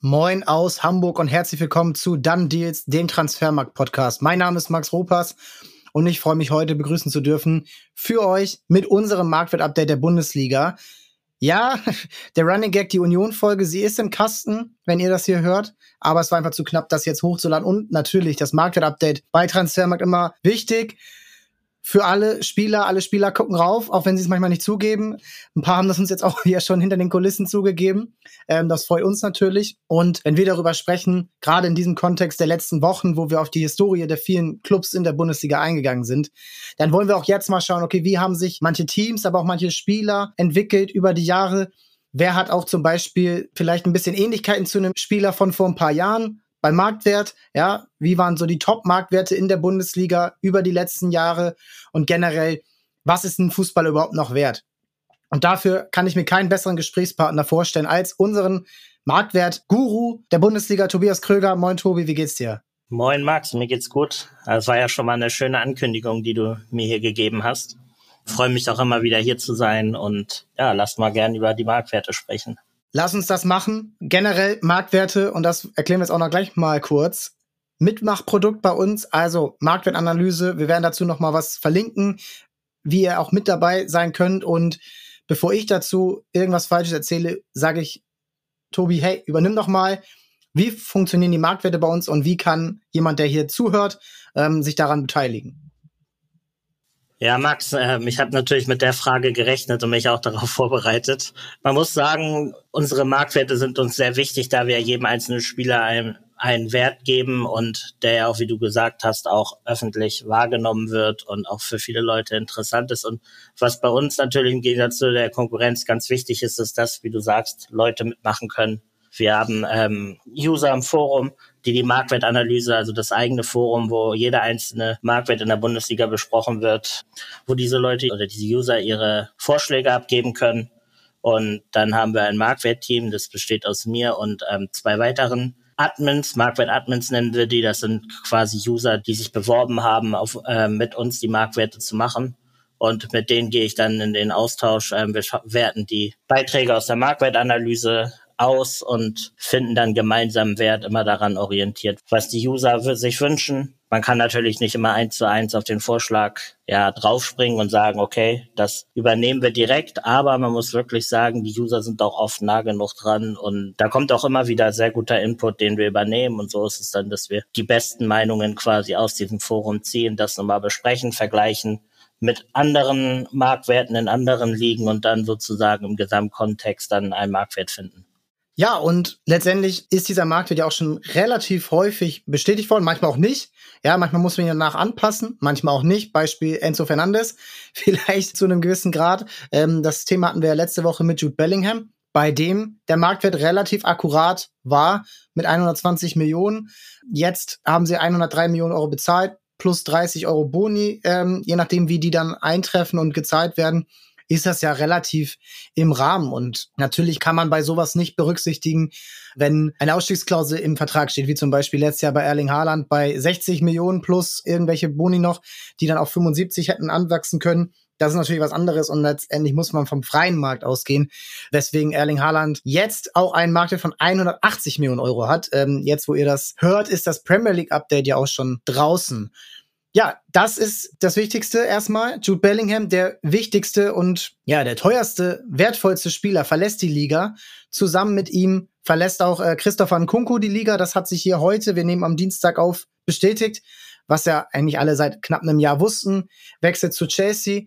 Moin aus Hamburg und herzlich willkommen zu Done Deals, dem Transfermarkt-Podcast. Mein Name ist Max Ropas und ich freue mich heute begrüßen zu dürfen für euch mit unserem Marktwert-Update der Bundesliga. Ja, der Running Gag, die Union-Folge, sie ist im Kasten, wenn ihr das hier hört. Aber es war einfach zu knapp, das jetzt hochzuladen. Und natürlich das Marktwert-Update bei Transfermarkt immer wichtig für alle Spieler. Alle Spieler gucken rauf, auch wenn sie es manchmal nicht zugeben. Ein paar haben das uns jetzt auch hier schon hinter den Kulissen zugegeben. Ähm, das freut uns natürlich. Und wenn wir darüber sprechen, gerade in diesem Kontext der letzten Wochen, wo wir auf die Historie der vielen Clubs in der Bundesliga eingegangen sind, dann wollen wir auch jetzt mal schauen, okay, wie haben sich manche Teams, aber auch manche Spieler entwickelt über die Jahre. Wer hat auch zum Beispiel vielleicht ein bisschen Ähnlichkeiten zu einem Spieler von vor ein paar Jahren? Beim Marktwert, ja, wie waren so die Top-Marktwerte in der Bundesliga über die letzten Jahre und generell, was ist ein Fußball überhaupt noch wert? Und dafür kann ich mir keinen besseren Gesprächspartner vorstellen als unseren Marktwert-Guru der Bundesliga, Tobias Kröger. Moin Tobi, wie geht's dir? Moin Max, mir geht's gut. Das war ja schon mal eine schöne Ankündigung, die du mir hier gegeben hast. freue mich auch immer wieder hier zu sein und ja, lasst mal gern über die Marktwerte sprechen. Lass uns das machen. Generell Marktwerte, und das erklären wir jetzt auch noch gleich mal kurz. Mitmachprodukt bei uns, also Marktwertanalyse. Wir werden dazu noch mal was verlinken, wie ihr auch mit dabei sein könnt. Und bevor ich dazu irgendwas Falsches erzähle, sage ich, Tobi, hey, übernimm doch mal. Wie funktionieren die Marktwerte bei uns und wie kann jemand, der hier zuhört, ähm, sich daran beteiligen? Ja, Max, äh, ich habe natürlich mit der Frage gerechnet und mich auch darauf vorbereitet. Man muss sagen, unsere Marktwerte sind uns sehr wichtig, da wir jedem einzelnen Spieler einen, einen Wert geben und der ja auch, wie du gesagt hast, auch öffentlich wahrgenommen wird und auch für viele Leute interessant ist. Und was bei uns natürlich im Gegensatz zu der Konkurrenz ganz wichtig ist, ist, dass, wie du sagst, Leute mitmachen können. Wir haben ähm, User im Forum, die die Marktwertanalyse, also das eigene Forum, wo jeder einzelne Marktwert in der Bundesliga besprochen wird, wo diese Leute oder diese User ihre Vorschläge abgeben können. Und dann haben wir ein Marktwertteam, das besteht aus mir und ähm, zwei weiteren Admins, Marktwert-Admins nennen wir die. Das sind quasi User, die sich beworben haben, auf, äh, mit uns die Marktwerte zu machen. Und mit denen gehe ich dann in den Austausch. Ähm, wir werten die Beiträge aus der Marktwertanalyse aus und finden dann gemeinsam Wert immer daran orientiert, was die User sich wünschen. Man kann natürlich nicht immer eins zu eins auf den Vorschlag ja draufspringen und sagen, okay, das übernehmen wir direkt, aber man muss wirklich sagen, die User sind auch oft nah genug dran und da kommt auch immer wieder sehr guter Input, den wir übernehmen und so ist es dann, dass wir die besten Meinungen quasi aus diesem Forum ziehen, das nochmal besprechen, vergleichen mit anderen Marktwerten in anderen Ligen und dann sozusagen im Gesamtkontext dann einen Marktwert finden. Ja, und letztendlich ist dieser Marktwert ja auch schon relativ häufig bestätigt worden, manchmal auch nicht. Ja, manchmal muss man ihn danach anpassen, manchmal auch nicht. Beispiel Enzo Fernandes, vielleicht zu einem gewissen Grad. Ähm, das Thema hatten wir ja letzte Woche mit Jude Bellingham, bei dem der Marktwert relativ akkurat war mit 120 Millionen. Jetzt haben sie 103 Millionen Euro bezahlt, plus 30 Euro Boni, ähm, je nachdem, wie die dann eintreffen und gezahlt werden ist das ja relativ im Rahmen. Und natürlich kann man bei sowas nicht berücksichtigen, wenn eine Ausstiegsklausel im Vertrag steht, wie zum Beispiel letztes Jahr bei Erling Haaland bei 60 Millionen plus irgendwelche Boni noch, die dann auf 75 hätten anwachsen können. Das ist natürlich was anderes und letztendlich muss man vom freien Markt ausgehen, weswegen Erling Haaland jetzt auch einen Marktwert von 180 Millionen Euro hat. Ähm, jetzt, wo ihr das hört, ist das Premier League Update ja auch schon draußen ja, das ist das Wichtigste erstmal. Jude Bellingham, der wichtigste und ja, der teuerste, wertvollste Spieler, verlässt die Liga. Zusammen mit ihm verlässt auch äh, Christopher Nkunku die Liga. Das hat sich hier heute, wir nehmen am Dienstag auf, bestätigt, was ja eigentlich alle seit knapp einem Jahr wussten. Wechselt zu Chelsea.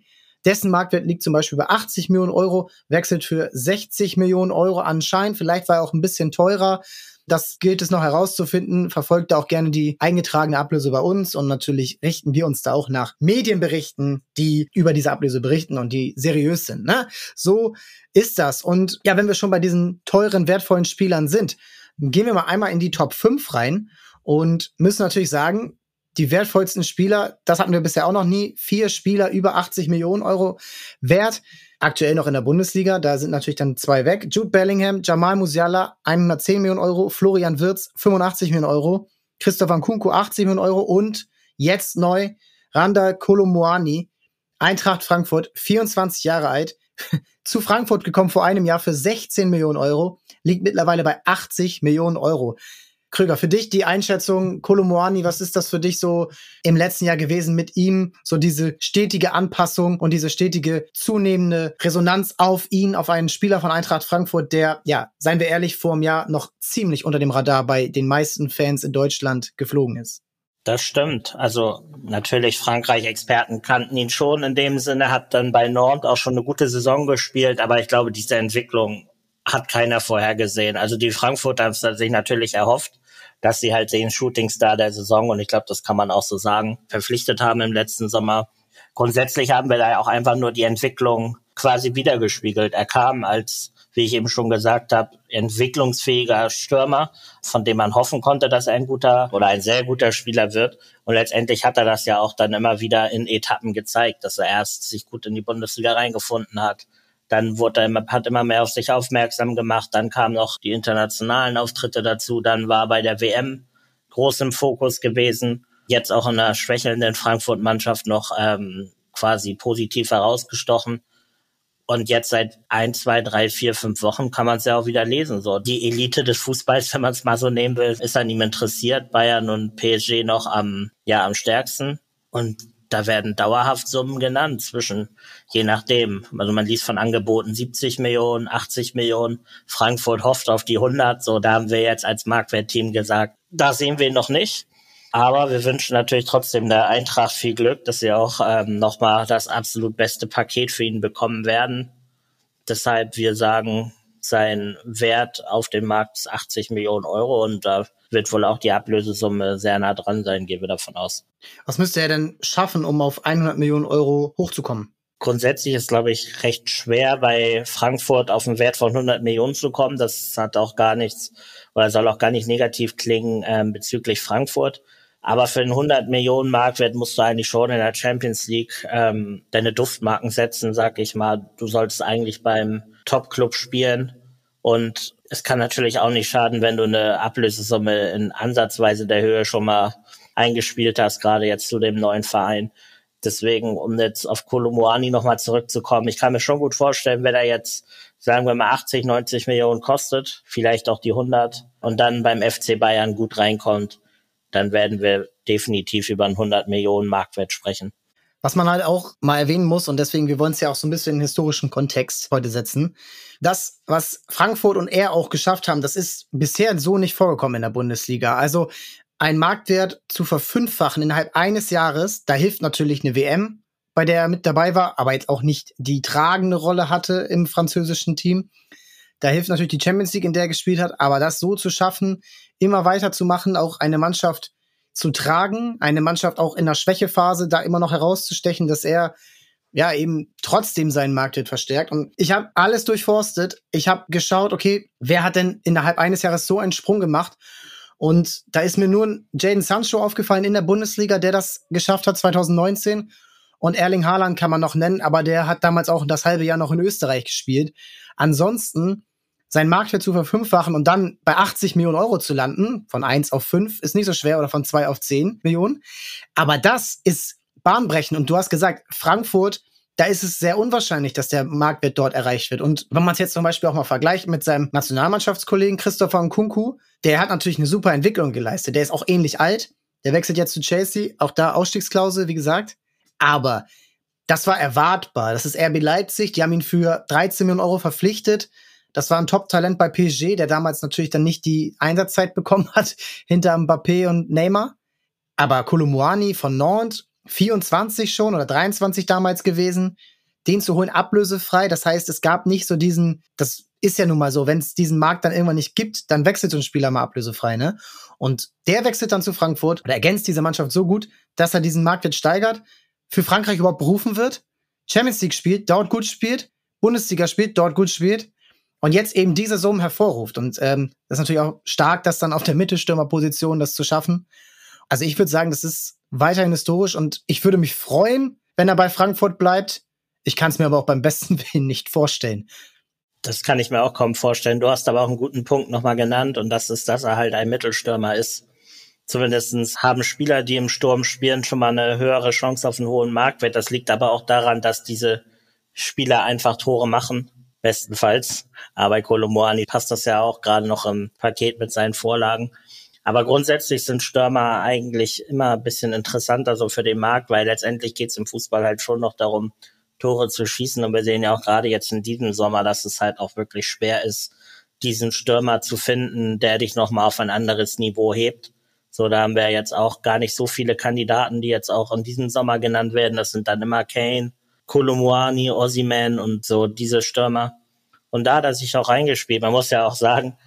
Dessen Marktwert liegt zum Beispiel bei 80 Millionen Euro, wechselt für 60 Millionen Euro anscheinend. Vielleicht war er auch ein bisschen teurer. Das gilt es noch herauszufinden. Verfolgt auch gerne die eingetragene Ablöse bei uns und natürlich richten wir uns da auch nach Medienberichten, die über diese Ablöse berichten und die seriös sind. Ne? So ist das. Und ja, wenn wir schon bei diesen teuren, wertvollen Spielern sind, gehen wir mal einmal in die Top 5 rein und müssen natürlich sagen, die wertvollsten Spieler, das hatten wir bisher auch noch nie, vier Spieler über 80 Millionen Euro wert aktuell noch in der Bundesliga. Da sind natürlich dann zwei weg. Jude Bellingham, Jamal Musiala 110 Millionen Euro, Florian Wirz 85 Millionen Euro, Christopher Nkunku 80 Millionen Euro und jetzt neu Randa Kolomuani, Eintracht Frankfurt, 24 Jahre alt, zu Frankfurt gekommen vor einem Jahr für 16 Millionen Euro, liegt mittlerweile bei 80 Millionen Euro. Krüger, für dich die Einschätzung, Kolomoani, was ist das für dich so im letzten Jahr gewesen mit ihm? So diese stetige Anpassung und diese stetige zunehmende Resonanz auf ihn, auf einen Spieler von Eintracht Frankfurt, der, ja, seien wir ehrlich, vor einem Jahr noch ziemlich unter dem Radar bei den meisten Fans in Deutschland geflogen ist. Das stimmt. Also natürlich Frankreich-Experten kannten ihn schon in dem Sinne, hat dann bei Nantes auch schon eine gute Saison gespielt, aber ich glaube, diese Entwicklung hat keiner vorhergesehen. Also die Frankfurter haben sich natürlich erhofft, dass sie halt den Shootingstar der Saison, und ich glaube, das kann man auch so sagen, verpflichtet haben im letzten Sommer. Grundsätzlich haben wir da auch einfach nur die Entwicklung quasi wiedergespiegelt. Er kam als, wie ich eben schon gesagt habe, entwicklungsfähiger Stürmer, von dem man hoffen konnte, dass er ein guter oder ein sehr guter Spieler wird. Und letztendlich hat er das ja auch dann immer wieder in Etappen gezeigt, dass er erst sich gut in die Bundesliga reingefunden hat, dann wurde er immer, hat immer mehr auf sich aufmerksam gemacht. Dann kamen noch die internationalen Auftritte dazu. Dann war bei der WM groß im Fokus gewesen. Jetzt auch in der schwächelnden Frankfurt-Mannschaft noch ähm, quasi positiv herausgestochen. Und jetzt seit ein, zwei, drei, vier, fünf Wochen kann man es ja auch wieder lesen. So die Elite des Fußballs, wenn man es mal so nehmen will, ist an ihm interessiert. Bayern und PSG noch am ja am stärksten. Und da werden dauerhaft Summen genannt zwischen, je nachdem. Also man liest von Angeboten 70 Millionen, 80 Millionen. Frankfurt hofft auf die 100. So, da haben wir jetzt als Marktwertteam gesagt, da sehen wir ihn noch nicht. Aber wir wünschen natürlich trotzdem der Eintracht viel Glück, dass sie auch ähm, nochmal das absolut beste Paket für ihn bekommen werden. Deshalb wir sagen, sein Wert auf dem Markt ist 80 Millionen Euro und da wird wohl auch die Ablösesumme sehr nah dran sein, gehen wir davon aus. Was müsste er denn schaffen, um auf 100 Millionen Euro hochzukommen? Grundsätzlich ist, glaube ich, recht schwer, bei Frankfurt auf einen Wert von 100 Millionen zu kommen. Das hat auch gar nichts oder soll auch gar nicht negativ klingen ähm, bezüglich Frankfurt. Aber für einen 100 Millionen Marktwert musst du eigentlich schon in der Champions League ähm, deine Duftmarken setzen, sag ich mal. Du solltest eigentlich beim Top-Club spielen und es kann natürlich auch nicht schaden, wenn du eine Ablösesumme in ansatzweise der Höhe schon mal eingespielt hast, gerade jetzt zu dem neuen Verein. Deswegen, um jetzt auf Kolomoani nochmal zurückzukommen, ich kann mir schon gut vorstellen, wenn er jetzt, sagen wir mal, 80, 90 Millionen kostet, vielleicht auch die 100 und dann beim FC Bayern gut reinkommt, dann werden wir definitiv über einen 100 Millionen Marktwert sprechen. Was man halt auch mal erwähnen muss, und deswegen, wir wollen es ja auch so ein bisschen in den historischen Kontext heute setzen. Das, was Frankfurt und er auch geschafft haben, das ist bisher so nicht vorgekommen in der Bundesliga. Also ein Marktwert zu verfünffachen innerhalb eines Jahres, da hilft natürlich eine WM, bei der er mit dabei war, aber jetzt auch nicht die tragende Rolle hatte im französischen Team. Da hilft natürlich die Champions League, in der er gespielt hat, aber das so zu schaffen, immer weiter zu machen, auch eine Mannschaft zu tragen, eine Mannschaft auch in der Schwächephase da immer noch herauszustechen, dass er ja eben trotzdem seinen Marktwert verstärkt. Und ich habe alles durchforstet. Ich habe geschaut, okay, wer hat denn innerhalb eines Jahres so einen Sprung gemacht? Und da ist mir nur Jaden Sancho aufgefallen in der Bundesliga, der das geschafft hat 2019. Und Erling Haaland kann man noch nennen, aber der hat damals auch das halbe Jahr noch in Österreich gespielt. Ansonsten seinen Marktwert zu verfünffachen und dann bei 80 Millionen Euro zu landen, von 1 auf 5, ist nicht so schwer oder von 2 auf 10 Millionen. Aber das ist bahnbrechend. Und du hast gesagt, Frankfurt, da ist es sehr unwahrscheinlich, dass der Marktwert dort erreicht wird. Und wenn man es jetzt zum Beispiel auch mal vergleicht mit seinem Nationalmannschaftskollegen Christopher Nkunku, der hat natürlich eine super Entwicklung geleistet. Der ist auch ähnlich alt. Der wechselt jetzt zu Chelsea. Auch da Ausstiegsklausel, wie gesagt. Aber das war erwartbar. Das ist RB Leipzig. Die haben ihn für 13 Millionen Euro verpflichtet. Das war ein Top-Talent bei PSG, der damals natürlich dann nicht die Einsatzzeit bekommen hat hinter Mbappé und Neymar. Aber Kolumuani von Nantes, 24 schon oder 23 damals gewesen, den zu holen ablösefrei. Das heißt, es gab nicht so diesen, das ist ja nun mal so, wenn es diesen Markt dann irgendwann nicht gibt, dann wechselt so ein Spieler mal ablösefrei, ne? Und der wechselt dann zu Frankfurt oder ergänzt diese Mannschaft so gut, dass er diesen Marktwert steigert, für Frankreich überhaupt berufen wird, Champions League spielt, dort gut spielt, Bundesliga spielt, dort gut spielt und jetzt eben diese Summen hervorruft. Und ähm, das ist natürlich auch stark, das dann auf der Mittelstürmerposition das zu schaffen. Also ich würde sagen, das ist weiterhin historisch und ich würde mich freuen, wenn er bei Frankfurt bleibt. Ich kann es mir aber auch beim besten Willen nicht vorstellen. Das kann ich mir auch kaum vorstellen. Du hast aber auch einen guten Punkt nochmal genannt und das ist, dass er halt ein Mittelstürmer ist. Zumindestens haben Spieler, die im Sturm spielen, schon mal eine höhere Chance auf einen hohen Marktwert. Das liegt aber auch daran, dass diese Spieler einfach Tore machen, bestenfalls. Aber bei Kolomoani passt das ja auch gerade noch im Paket mit seinen Vorlagen. Aber grundsätzlich sind Stürmer eigentlich immer ein bisschen interessanter so für den Markt, weil letztendlich geht es im Fußball halt schon noch darum, Tore zu schießen. Und wir sehen ja auch gerade jetzt in diesem Sommer, dass es halt auch wirklich schwer ist, diesen Stürmer zu finden, der dich nochmal auf ein anderes Niveau hebt. So, da haben wir jetzt auch gar nicht so viele Kandidaten, die jetzt auch in diesem Sommer genannt werden. Das sind dann immer Kane, Kolumwani, Ossiman und so diese Stürmer. Und da hat er sich auch reingespielt. Man muss ja auch sagen,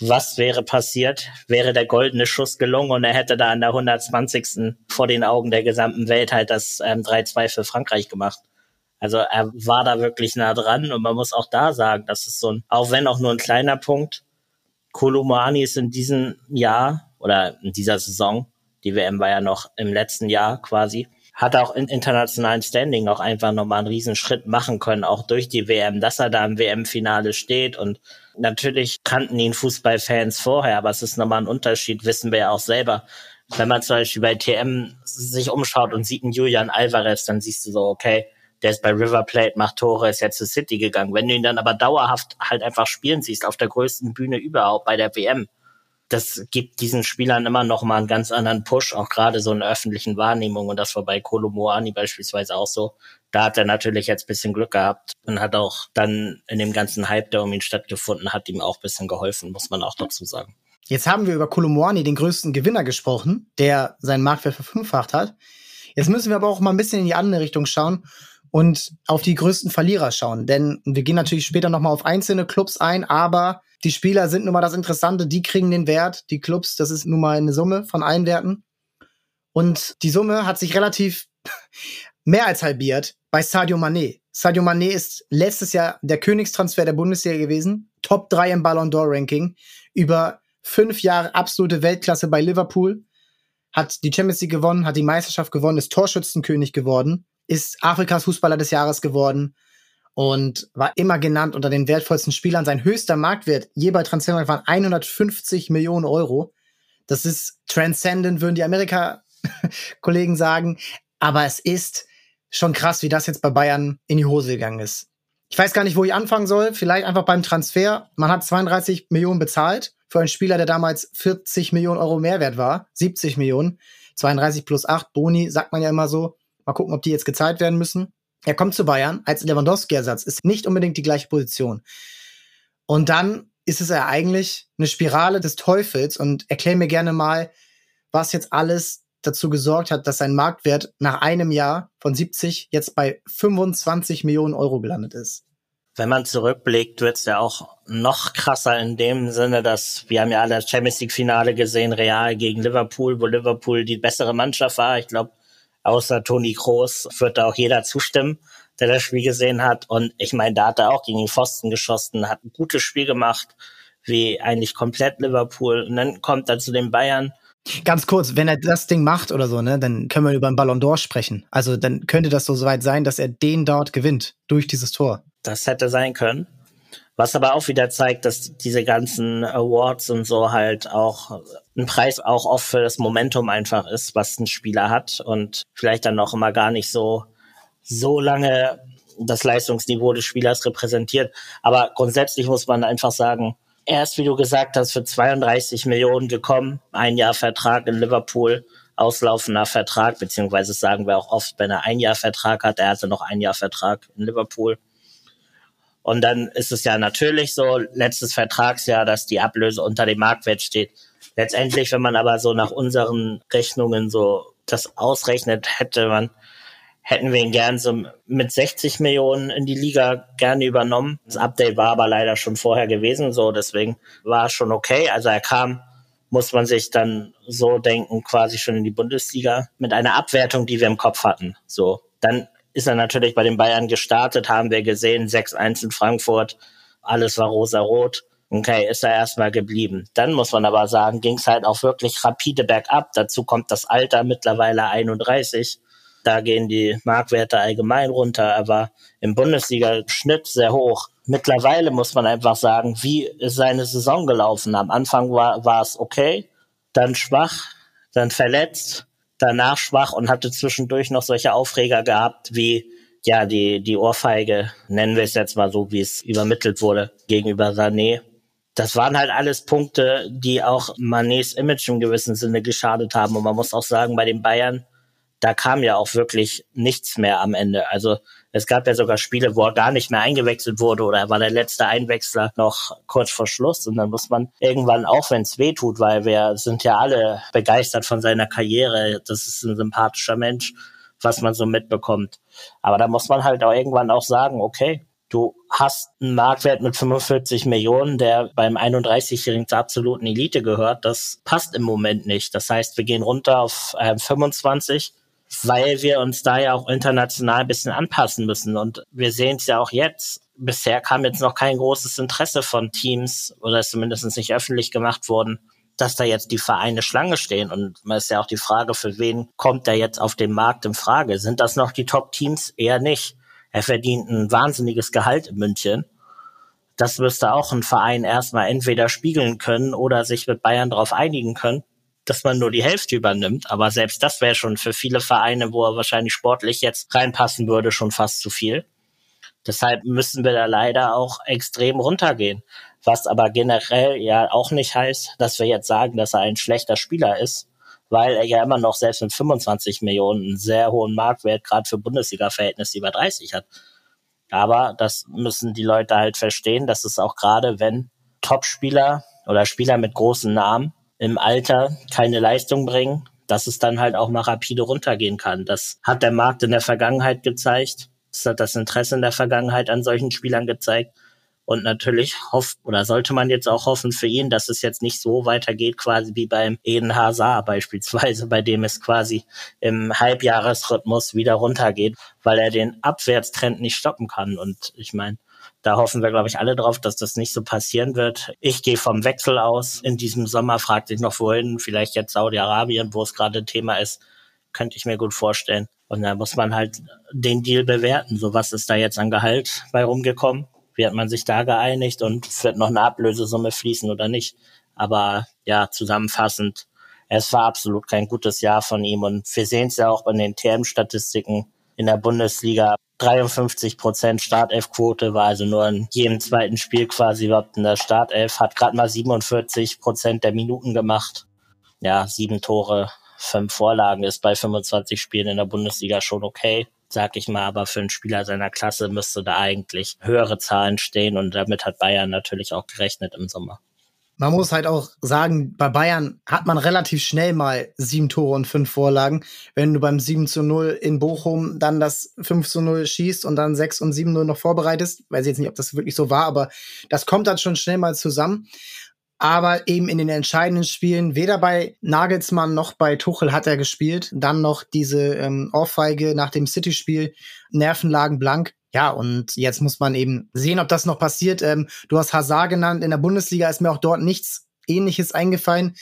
was wäre passiert, wäre der goldene Schuss gelungen und er hätte da an der 120. vor den Augen der gesamten Welt halt das ähm, 3-2 für Frankreich gemacht. Also er war da wirklich nah dran und man muss auch da sagen, das ist so ein, auch wenn auch nur ein kleiner Punkt, Kolumani ist in diesem Jahr oder in dieser Saison, die WM war ja noch im letzten Jahr quasi, hat auch in internationalen Standing auch einfach nochmal einen Riesenschritt machen können, auch durch die WM, dass er da im WM-Finale steht. Und natürlich kannten ihn Fußballfans vorher, aber es ist nochmal ein Unterschied, wissen wir ja auch selber. Wenn man zum Beispiel bei TM sich umschaut und sieht einen Julian Alvarez, dann siehst du so, okay, der ist bei River Plate, macht Tore, ist jetzt zu City gegangen. Wenn du ihn dann aber dauerhaft halt einfach spielen siehst, auf der größten Bühne überhaupt bei der WM, das gibt diesen Spielern immer noch mal einen ganz anderen Push, auch gerade so in der öffentlichen Wahrnehmung. Und das war bei Kolo Moani beispielsweise auch so. Da hat er natürlich jetzt bisschen Glück gehabt und hat auch dann in dem ganzen Hype, der um ihn stattgefunden hat, ihm auch bisschen geholfen, muss man auch dazu sagen. Jetzt haben wir über Kolomoani, den größten Gewinner, gesprochen, der seinen Marktwert verfünffacht hat. Jetzt müssen wir aber auch mal ein bisschen in die andere Richtung schauen und auf die größten Verlierer schauen. Denn wir gehen natürlich später nochmal auf einzelne Clubs ein, aber die Spieler sind nun mal das Interessante, die kriegen den Wert. Die Clubs, das ist nun mal eine Summe von allen Werten. Und die Summe hat sich relativ mehr als halbiert bei Sadio Mané. Sadio Mané ist letztes Jahr der Königstransfer der Bundesliga gewesen, Top 3 im Ballon d'Or Ranking, über fünf Jahre absolute Weltklasse bei Liverpool, hat die Champions League gewonnen, hat die Meisterschaft gewonnen, ist Torschützenkönig geworden, ist Afrikas Fußballer des Jahres geworden, und war immer genannt unter den wertvollsten Spielern. Sein höchster Marktwert je bei Transfermarkt waren 150 Millionen Euro. Das ist transcendent, würden die Amerika-Kollegen sagen. Aber es ist schon krass, wie das jetzt bei Bayern in die Hose gegangen ist. Ich weiß gar nicht, wo ich anfangen soll. Vielleicht einfach beim Transfer. Man hat 32 Millionen bezahlt für einen Spieler, der damals 40 Millionen Euro Mehrwert war. 70 Millionen. 32 plus 8 Boni, sagt man ja immer so. Mal gucken, ob die jetzt gezahlt werden müssen. Er kommt zu Bayern als Lewandowski-Ersatz, ist nicht unbedingt die gleiche Position. Und dann ist es ja eigentlich eine Spirale des Teufels und erklär mir gerne mal, was jetzt alles dazu gesorgt hat, dass sein Marktwert nach einem Jahr von 70 jetzt bei 25 Millionen Euro gelandet ist. Wenn man zurückblickt, wird es ja auch noch krasser in dem Sinne, dass wir haben ja alle das Champions League Finale gesehen, Real gegen Liverpool, wo Liverpool die bessere Mannschaft war. Ich glaube, außer Toni Kroos wird da auch jeder zustimmen, der das Spiel gesehen hat. Und ich meine, da hat er auch gegen den Pfosten geschossen, hat ein gutes Spiel gemacht, wie eigentlich komplett Liverpool. Und dann kommt er zu den Bayern. Ganz kurz, wenn er das Ding macht oder so, ne, dann können wir über einen Ballon d'Or sprechen. Also dann könnte das so weit sein, dass er den dort gewinnt durch dieses Tor. Das hätte sein können. Was aber auch wieder zeigt, dass diese ganzen Awards und so halt auch ein Preis auch oft für das Momentum einfach ist, was ein Spieler hat und vielleicht dann auch immer gar nicht so, so lange das Leistungsniveau des Spielers repräsentiert. Aber grundsätzlich muss man einfach sagen, er ist, wie du gesagt hast, für 32 Millionen gekommen, ein Jahr Vertrag in Liverpool, auslaufender Vertrag, beziehungsweise sagen wir auch oft, wenn er ein Jahr Vertrag hat, er hatte noch ein Jahr Vertrag in Liverpool. Und dann ist es ja natürlich so, letztes Vertragsjahr, dass die Ablöse unter dem Marktwert steht. Letztendlich, wenn man aber so nach unseren Rechnungen so das ausrechnet, hätte man, hätten wir ihn gern so mit 60 Millionen in die Liga gerne übernommen. Das Update war aber leider schon vorher gewesen, so deswegen war schon okay. Also er kam, muss man sich dann so denken, quasi schon in die Bundesliga mit einer Abwertung, die wir im Kopf hatten. So, dann ist er natürlich bei den Bayern gestartet, haben wir gesehen, 6-1 in Frankfurt, alles war rosa-rot. Okay, ist er erstmal geblieben. Dann muss man aber sagen, ging es halt auch wirklich rapide bergab. Dazu kommt das Alter mittlerweile 31. Da gehen die Marktwerte allgemein runter, Er war im Bundesliga-Schnitt sehr hoch. Mittlerweile muss man einfach sagen, wie ist seine Saison gelaufen? Am Anfang war, war es okay, dann schwach, dann verletzt, danach schwach und hatte zwischendurch noch solche Aufreger gehabt wie ja, die, die Ohrfeige, nennen wir es jetzt mal so, wie es übermittelt wurde, gegenüber Sané. Das waren halt alles Punkte, die auch Manets Image im gewissen Sinne geschadet haben. Und man muss auch sagen, bei den Bayern, da kam ja auch wirklich nichts mehr am Ende. Also es gab ja sogar Spiele, wo er gar nicht mehr eingewechselt wurde oder er war der letzte Einwechsler noch kurz vor Schluss. Und dann muss man irgendwann, auch wenn es weh tut, weil wir sind ja alle begeistert von seiner Karriere, das ist ein sympathischer Mensch, was man so mitbekommt. Aber da muss man halt auch irgendwann auch sagen, okay, du hast einen Marktwert mit 45 Millionen, der beim 31-Jährigen zur absoluten Elite gehört. Das passt im Moment nicht. Das heißt, wir gehen runter auf äh, 25 weil wir uns da ja auch international ein bisschen anpassen müssen. Und wir sehen es ja auch jetzt. Bisher kam jetzt noch kein großes Interesse von Teams oder ist zumindest nicht öffentlich gemacht worden, dass da jetzt die Vereine Schlange stehen. Und man ist ja auch die Frage, für wen kommt er jetzt auf dem Markt in Frage? Sind das noch die Top-Teams? Eher nicht. Er verdient ein wahnsinniges Gehalt in München. Das müsste auch ein Verein erstmal entweder spiegeln können oder sich mit Bayern darauf einigen können dass man nur die Hälfte übernimmt. Aber selbst das wäre schon für viele Vereine, wo er wahrscheinlich sportlich jetzt reinpassen würde, schon fast zu viel. Deshalb müssen wir da leider auch extrem runtergehen. Was aber generell ja auch nicht heißt, dass wir jetzt sagen, dass er ein schlechter Spieler ist, weil er ja immer noch selbst mit 25 Millionen einen sehr hohen Marktwert gerade für Bundesliga-Verhältnisse über 30 hat. Aber das müssen die Leute halt verstehen, dass es auch gerade, wenn Topspieler oder Spieler mit großen Namen im Alter keine Leistung bringen, dass es dann halt auch mal rapide runtergehen kann. Das hat der Markt in der Vergangenheit gezeigt. Das hat das Interesse in der Vergangenheit an solchen Spielern gezeigt. Und natürlich hofft oder sollte man jetzt auch hoffen für ihn, dass es jetzt nicht so weitergeht, quasi wie beim Eden Hazard beispielsweise, bei dem es quasi im Halbjahresrhythmus wieder runtergeht, weil er den Abwärtstrend nicht stoppen kann. Und ich meine, da hoffen wir, glaube ich, alle drauf, dass das nicht so passieren wird. Ich gehe vom Wechsel aus. In diesem Sommer fragt sich noch wohin, vielleicht jetzt Saudi-Arabien, wo es gerade Thema ist, könnte ich mir gut vorstellen. Und da muss man halt den Deal bewerten. So was ist da jetzt an Gehalt bei rumgekommen? Wie hat man sich da geeinigt und wird noch eine Ablösesumme fließen oder nicht? Aber ja, zusammenfassend, es war absolut kein gutes Jahr von ihm und wir sehen es ja auch bei den TM-Statistiken in der Bundesliga. 53 Prozent Startelfquote war also nur in jedem zweiten Spiel quasi überhaupt in der Startelf, hat gerade mal 47 Prozent der Minuten gemacht. Ja, sieben Tore, fünf Vorlagen ist bei 25 Spielen in der Bundesliga schon okay, sag ich mal, aber für einen Spieler seiner Klasse müsste da eigentlich höhere Zahlen stehen und damit hat Bayern natürlich auch gerechnet im Sommer. Man muss halt auch sagen, bei Bayern hat man relativ schnell mal sieben Tore und fünf Vorlagen. Wenn du beim 7 zu 0 in Bochum dann das 5 zu 0 schießt und dann 6 und 7 0 noch vorbereitest, weiß ich jetzt nicht, ob das wirklich so war, aber das kommt dann schon schnell mal zusammen. Aber eben in den entscheidenden Spielen, weder bei Nagelsmann noch bei Tuchel hat er gespielt. Dann noch diese ähm, Ohrfeige nach dem City-Spiel, Nervenlagen blank. Ja, und jetzt muss man eben sehen, ob das noch passiert. Ähm, du hast Hazard genannt. In der Bundesliga ist mir auch dort nichts Ähnliches eingefallen.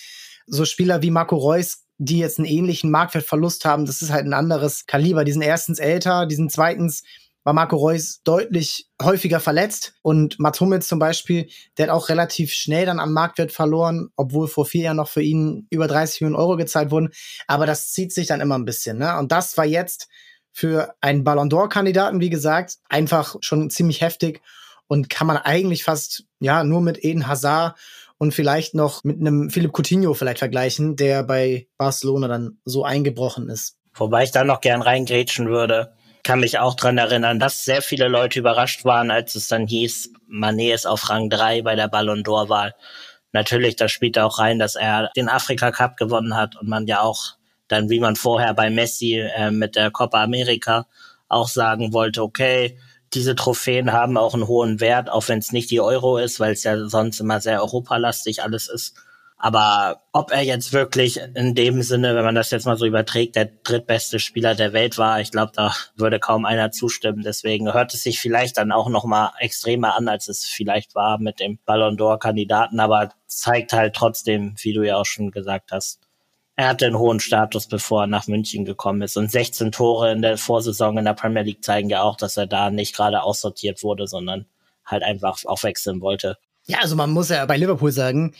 So Spieler wie Marco Reus, die jetzt einen ähnlichen Marktwertverlust haben, das ist halt ein anderes Kaliber. Die sind erstens älter, die sind zweitens war Marco Reus deutlich häufiger verletzt und Mats Hummels zum Beispiel, der hat auch relativ schnell dann am Marktwert verloren, obwohl vor vier Jahren noch für ihn über 30 Millionen Euro gezahlt wurden. Aber das zieht sich dann immer ein bisschen. Ne? Und das war jetzt für einen Ballon d'Or-Kandidaten, wie gesagt, einfach schon ziemlich heftig und kann man eigentlich fast ja nur mit Eden Hazard und vielleicht noch mit einem Philipp Coutinho vielleicht vergleichen, der bei Barcelona dann so eingebrochen ist. Wobei ich da noch gern reingrätschen würde. Kann mich auch dran erinnern, dass sehr viele Leute überrascht waren, als es dann hieß, Mané ist auf Rang 3 bei der Ballon d'Or-Wahl. Natürlich, das spielt auch rein, dass er den Afrika Cup gewonnen hat und man ja auch dann wie man vorher bei Messi äh, mit der Copa America auch sagen wollte, okay, diese Trophäen haben auch einen hohen Wert, auch wenn es nicht die Euro ist, weil es ja sonst immer sehr europalastig alles ist. Aber ob er jetzt wirklich in dem Sinne, wenn man das jetzt mal so überträgt, der drittbeste Spieler der Welt war, ich glaube, da würde kaum einer zustimmen. Deswegen hört es sich vielleicht dann auch noch mal extremer an, als es vielleicht war mit dem Ballon d'Or-Kandidaten, aber zeigt halt trotzdem, wie du ja auch schon gesagt hast, er hatte einen hohen Status, bevor er nach München gekommen ist. Und 16 Tore in der Vorsaison in der Premier League zeigen ja auch, dass er da nicht gerade aussortiert wurde, sondern halt einfach aufwechseln wollte. Ja, also man muss ja bei Liverpool sagen,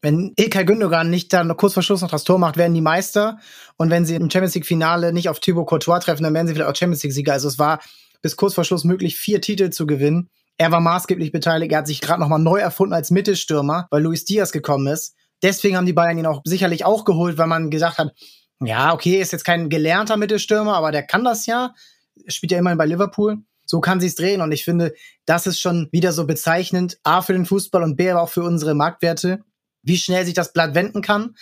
wenn Ilkay Gündogan nicht dann kurz vor Schluss noch das Tor macht, werden die Meister. Und wenn sie im Champions League Finale nicht auf Thibaut Courtois treffen, dann werden sie vielleicht auch Champions League Sieger. Also es war bis kurz vor Schluss möglich, vier Titel zu gewinnen. Er war maßgeblich beteiligt. Er hat sich gerade nochmal neu erfunden als Mittelstürmer, weil Luis Diaz gekommen ist. Deswegen haben die Bayern ihn auch sicherlich auch geholt, weil man gesagt hat, ja, okay, ist jetzt kein gelernter Mittelstürmer, aber der kann das ja. Spielt ja immerhin bei Liverpool. So kann sich's drehen. Und ich finde, das ist schon wieder so bezeichnend. A für den Fußball und B aber auch für unsere Marktwerte. Wie schnell sich das Blatt wenden kann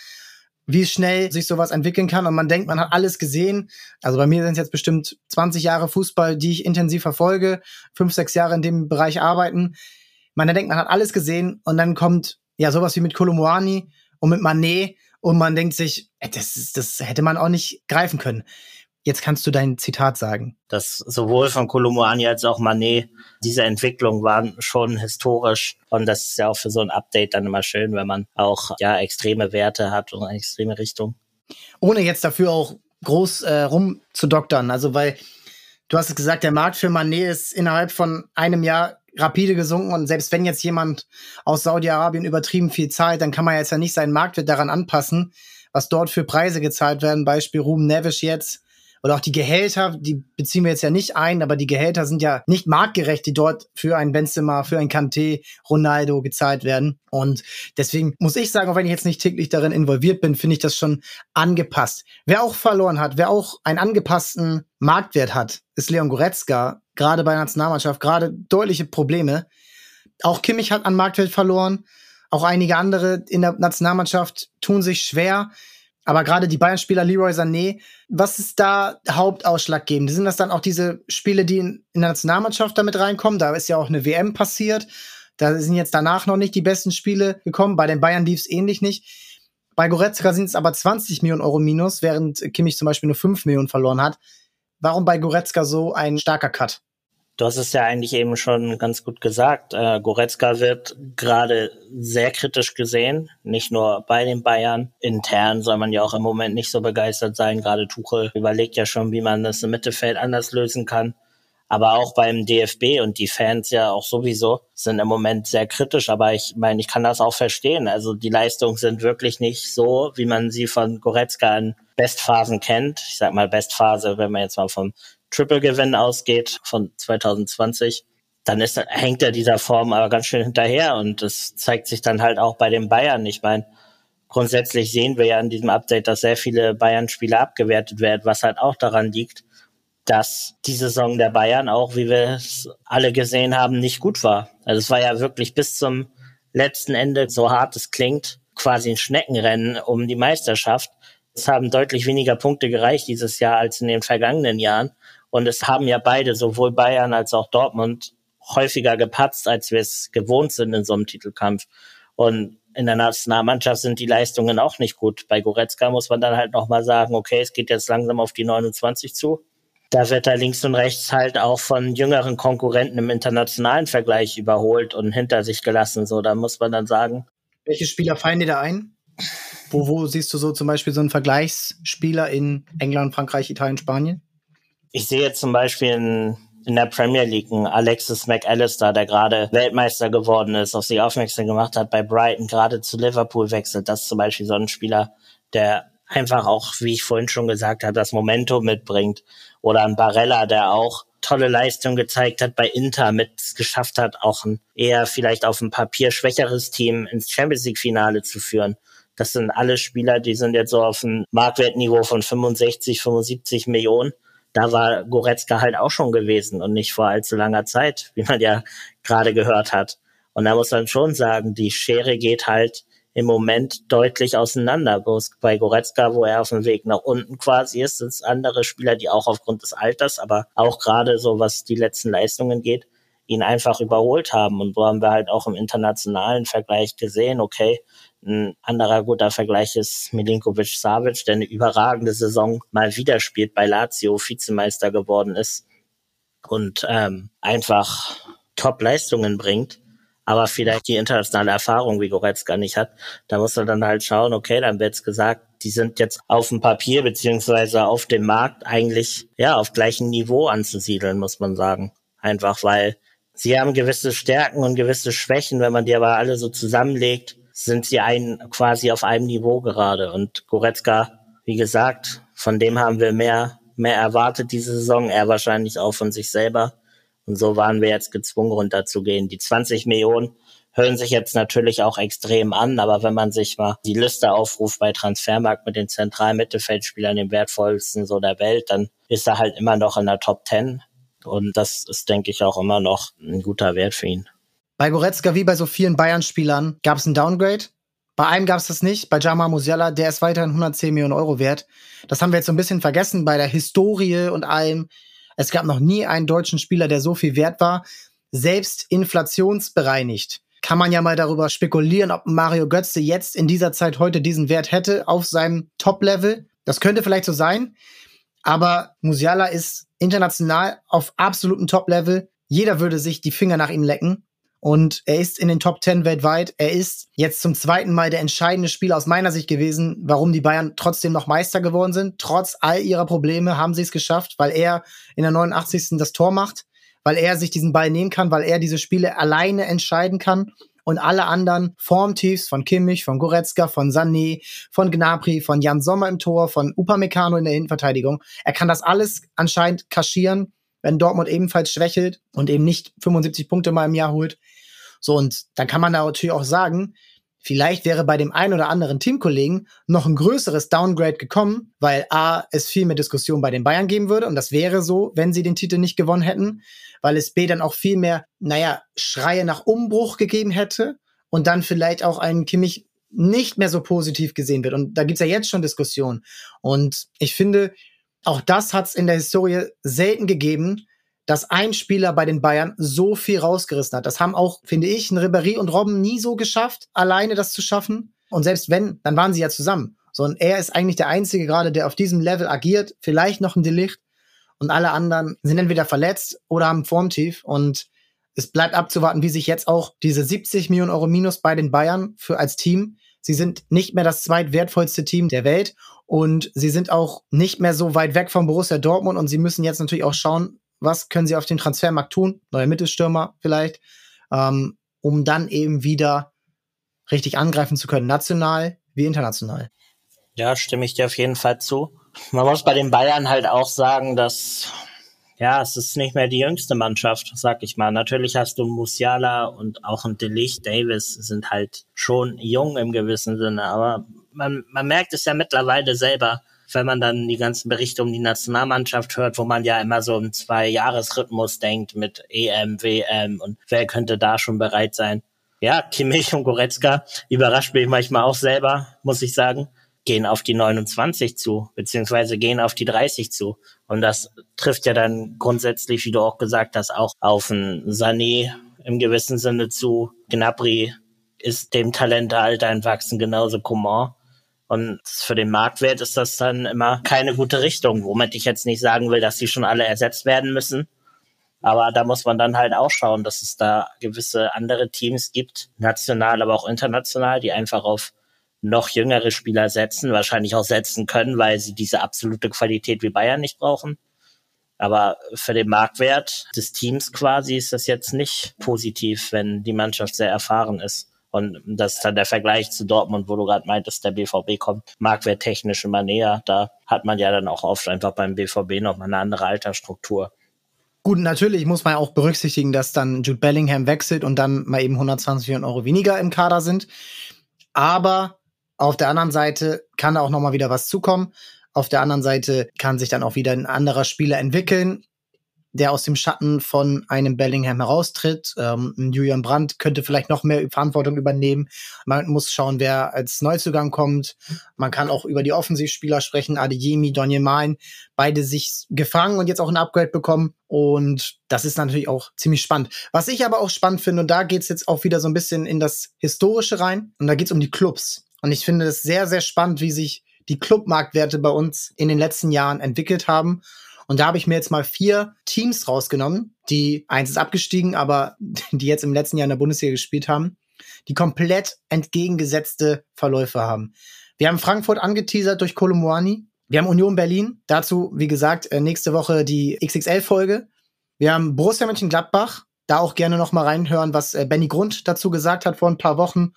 wie schnell sich sowas entwickeln kann. Und man denkt, man hat alles gesehen. Also bei mir sind es jetzt bestimmt 20 Jahre Fußball, die ich intensiv verfolge, fünf, sechs Jahre in dem Bereich arbeiten. Man denkt, man hat alles gesehen und dann kommt ja sowas wie mit Kolumuani und mit Manet und man denkt sich, das, das hätte man auch nicht greifen können. Jetzt kannst du dein Zitat sagen. Das sowohl von Kolumuani als auch Manet, diese Entwicklung waren schon historisch. Und das ist ja auch für so ein Update dann immer schön, wenn man auch ja extreme Werte hat und eine extreme Richtung. Ohne jetzt dafür auch groß äh, rumzudoktern. Also, weil du hast es gesagt, der Markt für Manet ist innerhalb von einem Jahr rapide gesunken und selbst wenn jetzt jemand aus Saudi-Arabien übertrieben viel zahlt, dann kann man jetzt ja nicht seinen Marktwert daran anpassen, was dort für Preise gezahlt werden. Beispiel Ruben Nevish jetzt oder auch die Gehälter, die beziehen wir jetzt ja nicht ein, aber die Gehälter sind ja nicht marktgerecht, die dort für ein Benzema, für ein Kanté, Ronaldo gezahlt werden. Und deswegen muss ich sagen, auch wenn ich jetzt nicht täglich darin involviert bin, finde ich das schon angepasst. Wer auch verloren hat, wer auch einen angepassten Marktwert hat, ist Leon Goretzka, gerade bei der Nationalmannschaft, gerade deutliche Probleme. Auch Kimmich hat an Marktwert verloren. Auch einige andere in der Nationalmannschaft tun sich schwer. Aber gerade die Bayern-Spieler Leroy Sané, was ist da hauptausschlaggebend? Sind das dann auch diese Spiele, die in, in der Nationalmannschaft damit reinkommen? Da ist ja auch eine WM passiert. Da sind jetzt danach noch nicht die besten Spiele gekommen. Bei den Bayern lief es ähnlich nicht. Bei Goretzka sind es aber 20 Millionen Euro minus, während Kimmich zum Beispiel nur 5 Millionen verloren hat. Warum bei Goretzka so ein starker Cut? Du hast es ja eigentlich eben schon ganz gut gesagt. Äh, Goretzka wird gerade sehr kritisch gesehen, nicht nur bei den Bayern. Intern soll man ja auch im Moment nicht so begeistert sein. Gerade Tuchel überlegt ja schon, wie man das im Mittelfeld anders lösen kann. Aber auch beim DFB und die Fans ja auch sowieso sind im Moment sehr kritisch. Aber ich meine, ich kann das auch verstehen. Also die Leistungen sind wirklich nicht so, wie man sie von Goretzka in Bestphasen kennt. Ich sag mal Bestphase, wenn man jetzt mal vom Triple-Gewinn ausgeht von 2020, dann ist, hängt er dieser Form aber ganz schön hinterher und das zeigt sich dann halt auch bei den Bayern. Ich meine, grundsätzlich sehen wir ja in diesem Update, dass sehr viele Bayern-Spiele abgewertet werden, was halt auch daran liegt, dass die Saison der Bayern auch, wie wir es alle gesehen haben, nicht gut war. Also es war ja wirklich bis zum letzten Ende, so hart es klingt, quasi ein Schneckenrennen um die Meisterschaft. Es haben deutlich weniger Punkte gereicht dieses Jahr als in den vergangenen Jahren. Und es haben ja beide, sowohl Bayern als auch Dortmund, häufiger gepatzt, als wir es gewohnt sind in so einem Titelkampf. Und in der Nationalmannschaft sind die Leistungen auch nicht gut. Bei Goretzka muss man dann halt nochmal sagen, okay, es geht jetzt langsam auf die 29 zu. Da wird er links und rechts halt auch von jüngeren Konkurrenten im internationalen Vergleich überholt und hinter sich gelassen. So, da muss man dann sagen. Welche Spieler fallen dir da ein? Wo, wo siehst du so zum Beispiel so einen Vergleichsspieler in England, Frankreich, Italien, Spanien? Ich sehe jetzt zum Beispiel in, in der Premier League einen Alexis McAllister, der gerade Weltmeister geworden ist, auf sich aufmerksam gemacht hat, bei Brighton gerade zu Liverpool wechselt. Das ist zum Beispiel so ein Spieler, der einfach auch, wie ich vorhin schon gesagt habe, das Momentum mitbringt. Oder ein Barella, der auch tolle Leistung gezeigt hat bei Inter, mit geschafft hat, auch ein eher vielleicht auf dem Papier schwächeres Team ins Champions League Finale zu führen. Das sind alle Spieler, die sind jetzt so auf einem Marktwertniveau von 65, 75 Millionen da war Goretzka halt auch schon gewesen und nicht vor allzu langer Zeit, wie man ja gerade gehört hat. Und da muss man schon sagen, die Schere geht halt im Moment deutlich auseinander. Bei Goretzka, wo er auf dem Weg nach unten quasi ist, sind es andere Spieler, die auch aufgrund des Alters, aber auch gerade so, was die letzten Leistungen geht, ihn einfach überholt haben. Und so haben wir halt auch im internationalen Vergleich gesehen, okay, ein anderer guter Vergleich ist Milinkovic Savic, der eine überragende Saison mal wieder spielt, bei Lazio Vizemeister geworden ist und ähm, einfach Top-Leistungen bringt, aber vielleicht die internationale Erfahrung wie Goretzka nicht hat. Da muss man dann halt schauen, okay, dann wird's gesagt, die sind jetzt auf dem Papier beziehungsweise auf dem Markt eigentlich ja auf gleichem Niveau anzusiedeln, muss man sagen. Einfach weil sie haben gewisse Stärken und gewisse Schwächen, wenn man die aber alle so zusammenlegt, sind sie ein, quasi auf einem Niveau gerade. Und Goretzka, wie gesagt, von dem haben wir mehr mehr erwartet diese Saison, er wahrscheinlich auch von sich selber. Und so waren wir jetzt gezwungen, runterzugehen. Die 20 Millionen hören sich jetzt natürlich auch extrem an, aber wenn man sich mal die Liste aufruft bei Transfermarkt mit den zentralen Mittelfeldspielern, dem wertvollsten so der Welt, dann ist er halt immer noch in der Top 10. Und das ist, denke ich, auch immer noch ein guter Wert für ihn. Bei Goretzka wie bei so vielen Bayern-Spielern gab es ein Downgrade. Bei einem gab es das nicht, bei Jama Musiala, der ist weiterhin 110 Millionen Euro wert. Das haben wir jetzt so ein bisschen vergessen bei der Historie und allem. Es gab noch nie einen deutschen Spieler, der so viel wert war. Selbst inflationsbereinigt kann man ja mal darüber spekulieren, ob Mario Götze jetzt in dieser Zeit heute diesen Wert hätte auf seinem Top-Level. Das könnte vielleicht so sein. Aber Musiala ist international auf absolutem Top-Level. Jeder würde sich die Finger nach ihm lecken. Und er ist in den Top 10 weltweit. Er ist jetzt zum zweiten Mal der entscheidende Spieler aus meiner Sicht gewesen, warum die Bayern trotzdem noch Meister geworden sind. Trotz all ihrer Probleme haben sie es geschafft, weil er in der 89. das Tor macht, weil er sich diesen Ball nehmen kann, weil er diese Spiele alleine entscheiden kann und alle anderen Formtiefs von Kimmich, von Goretzka, von Sané, von Gnabry, von Jan Sommer im Tor, von Upamecano in der Innenverteidigung. Er kann das alles anscheinend kaschieren wenn Dortmund ebenfalls schwächelt und eben nicht 75 Punkte mal im Jahr holt. So, und dann kann man da natürlich auch sagen, vielleicht wäre bei dem einen oder anderen Teamkollegen noch ein größeres Downgrade gekommen, weil A, es viel mehr Diskussion bei den Bayern geben würde und das wäre so, wenn sie den Titel nicht gewonnen hätten, weil es B dann auch viel mehr, naja, Schreie nach Umbruch gegeben hätte und dann vielleicht auch ein Kimmich nicht mehr so positiv gesehen wird. Und da gibt's ja jetzt schon Diskussionen. Und ich finde, auch das hat es in der Historie selten gegeben, dass ein Spieler bei den Bayern so viel rausgerissen hat. Das haben auch, finde ich, ein Ribéry und Robben nie so geschafft, alleine das zu schaffen. Und selbst wenn, dann waren sie ja zusammen. Sondern er ist eigentlich der Einzige gerade, der auf diesem Level agiert. Vielleicht noch ein Delicht. Und alle anderen sind entweder verletzt oder haben Formtief. Und es bleibt abzuwarten, wie sich jetzt auch diese 70 Millionen Euro Minus bei den Bayern für als Team. Sie sind nicht mehr das zweitwertvollste Team der Welt. Und sie sind auch nicht mehr so weit weg vom Borussia Dortmund und sie müssen jetzt natürlich auch schauen, was können sie auf dem Transfermarkt tun, neue Mittelstürmer vielleicht, ähm, um dann eben wieder richtig angreifen zu können, national wie international. Ja, stimme ich dir auf jeden Fall zu. Man muss bei den Bayern halt auch sagen, dass ja, es ist nicht mehr die jüngste Mannschaft, sag ich mal. Natürlich hast du Musiala und auch ein Delicht, Davis sind halt schon jung im gewissen Sinne, aber man, man merkt es ja mittlerweile selber, wenn man dann die ganzen Berichte um die Nationalmannschaft hört, wo man ja immer so im Zwei-Jahres-Rhythmus denkt mit EM, WM und wer könnte da schon bereit sein. Ja, Kimmich und Goretzka überrascht mich manchmal auch selber, muss ich sagen, gehen auf die 29 zu, beziehungsweise gehen auf die 30 zu. Und das trifft ja dann grundsätzlich, wie du auch gesagt hast, auch auf einen Sané im gewissen Sinne zu. Gnabry ist dem Talentealter entwachsen, genauso Coman. Und für den Marktwert ist das dann immer keine gute Richtung, womit ich jetzt nicht sagen will, dass die schon alle ersetzt werden müssen. Aber da muss man dann halt auch schauen, dass es da gewisse andere Teams gibt, national, aber auch international, die einfach auf noch jüngere Spieler setzen, wahrscheinlich auch setzen können, weil sie diese absolute Qualität wie Bayern nicht brauchen. Aber für den Marktwert des Teams quasi ist das jetzt nicht positiv, wenn die Mannschaft sehr erfahren ist. Und das ist dann der Vergleich zu Dortmund, wo du gerade meintest, der BVB kommt marktwerttechnisch immer näher. Da hat man ja dann auch oft einfach beim BVB noch mal eine andere Altersstruktur. Gut, natürlich muss man auch berücksichtigen, dass dann Jude Bellingham wechselt und dann mal eben 120 Millionen Euro weniger im Kader sind. Aber auf der anderen Seite kann da auch noch mal wieder was zukommen. Auf der anderen Seite kann sich dann auch wieder ein anderer Spieler entwickeln der aus dem Schatten von einem Bellingham heraustritt. Ähm, Julian Brandt könnte vielleicht noch mehr Verantwortung übernehmen. Man muss schauen, wer als Neuzugang kommt. Man kann auch über die Offensivspieler sprechen. Adeyemi, Donjemain, beide sich gefangen und jetzt auch ein Upgrade bekommen. Und das ist natürlich auch ziemlich spannend. Was ich aber auch spannend finde, und da geht's jetzt auch wieder so ein bisschen in das Historische rein, und da geht's um die Clubs. Und ich finde es sehr, sehr spannend, wie sich die Clubmarktwerte bei uns in den letzten Jahren entwickelt haben. Und da habe ich mir jetzt mal vier Teams rausgenommen, die eins ist abgestiegen, aber die jetzt im letzten Jahr in der Bundesliga gespielt haben, die komplett entgegengesetzte Verläufe haben. Wir haben Frankfurt angeteasert durch Kolomoani. Wir haben Union Berlin. Dazu, wie gesagt, äh, nächste Woche die XXL-Folge. Wir haben Borussia Mönchengladbach. Da auch gerne noch mal reinhören, was äh, Benny Grund dazu gesagt hat vor ein paar Wochen.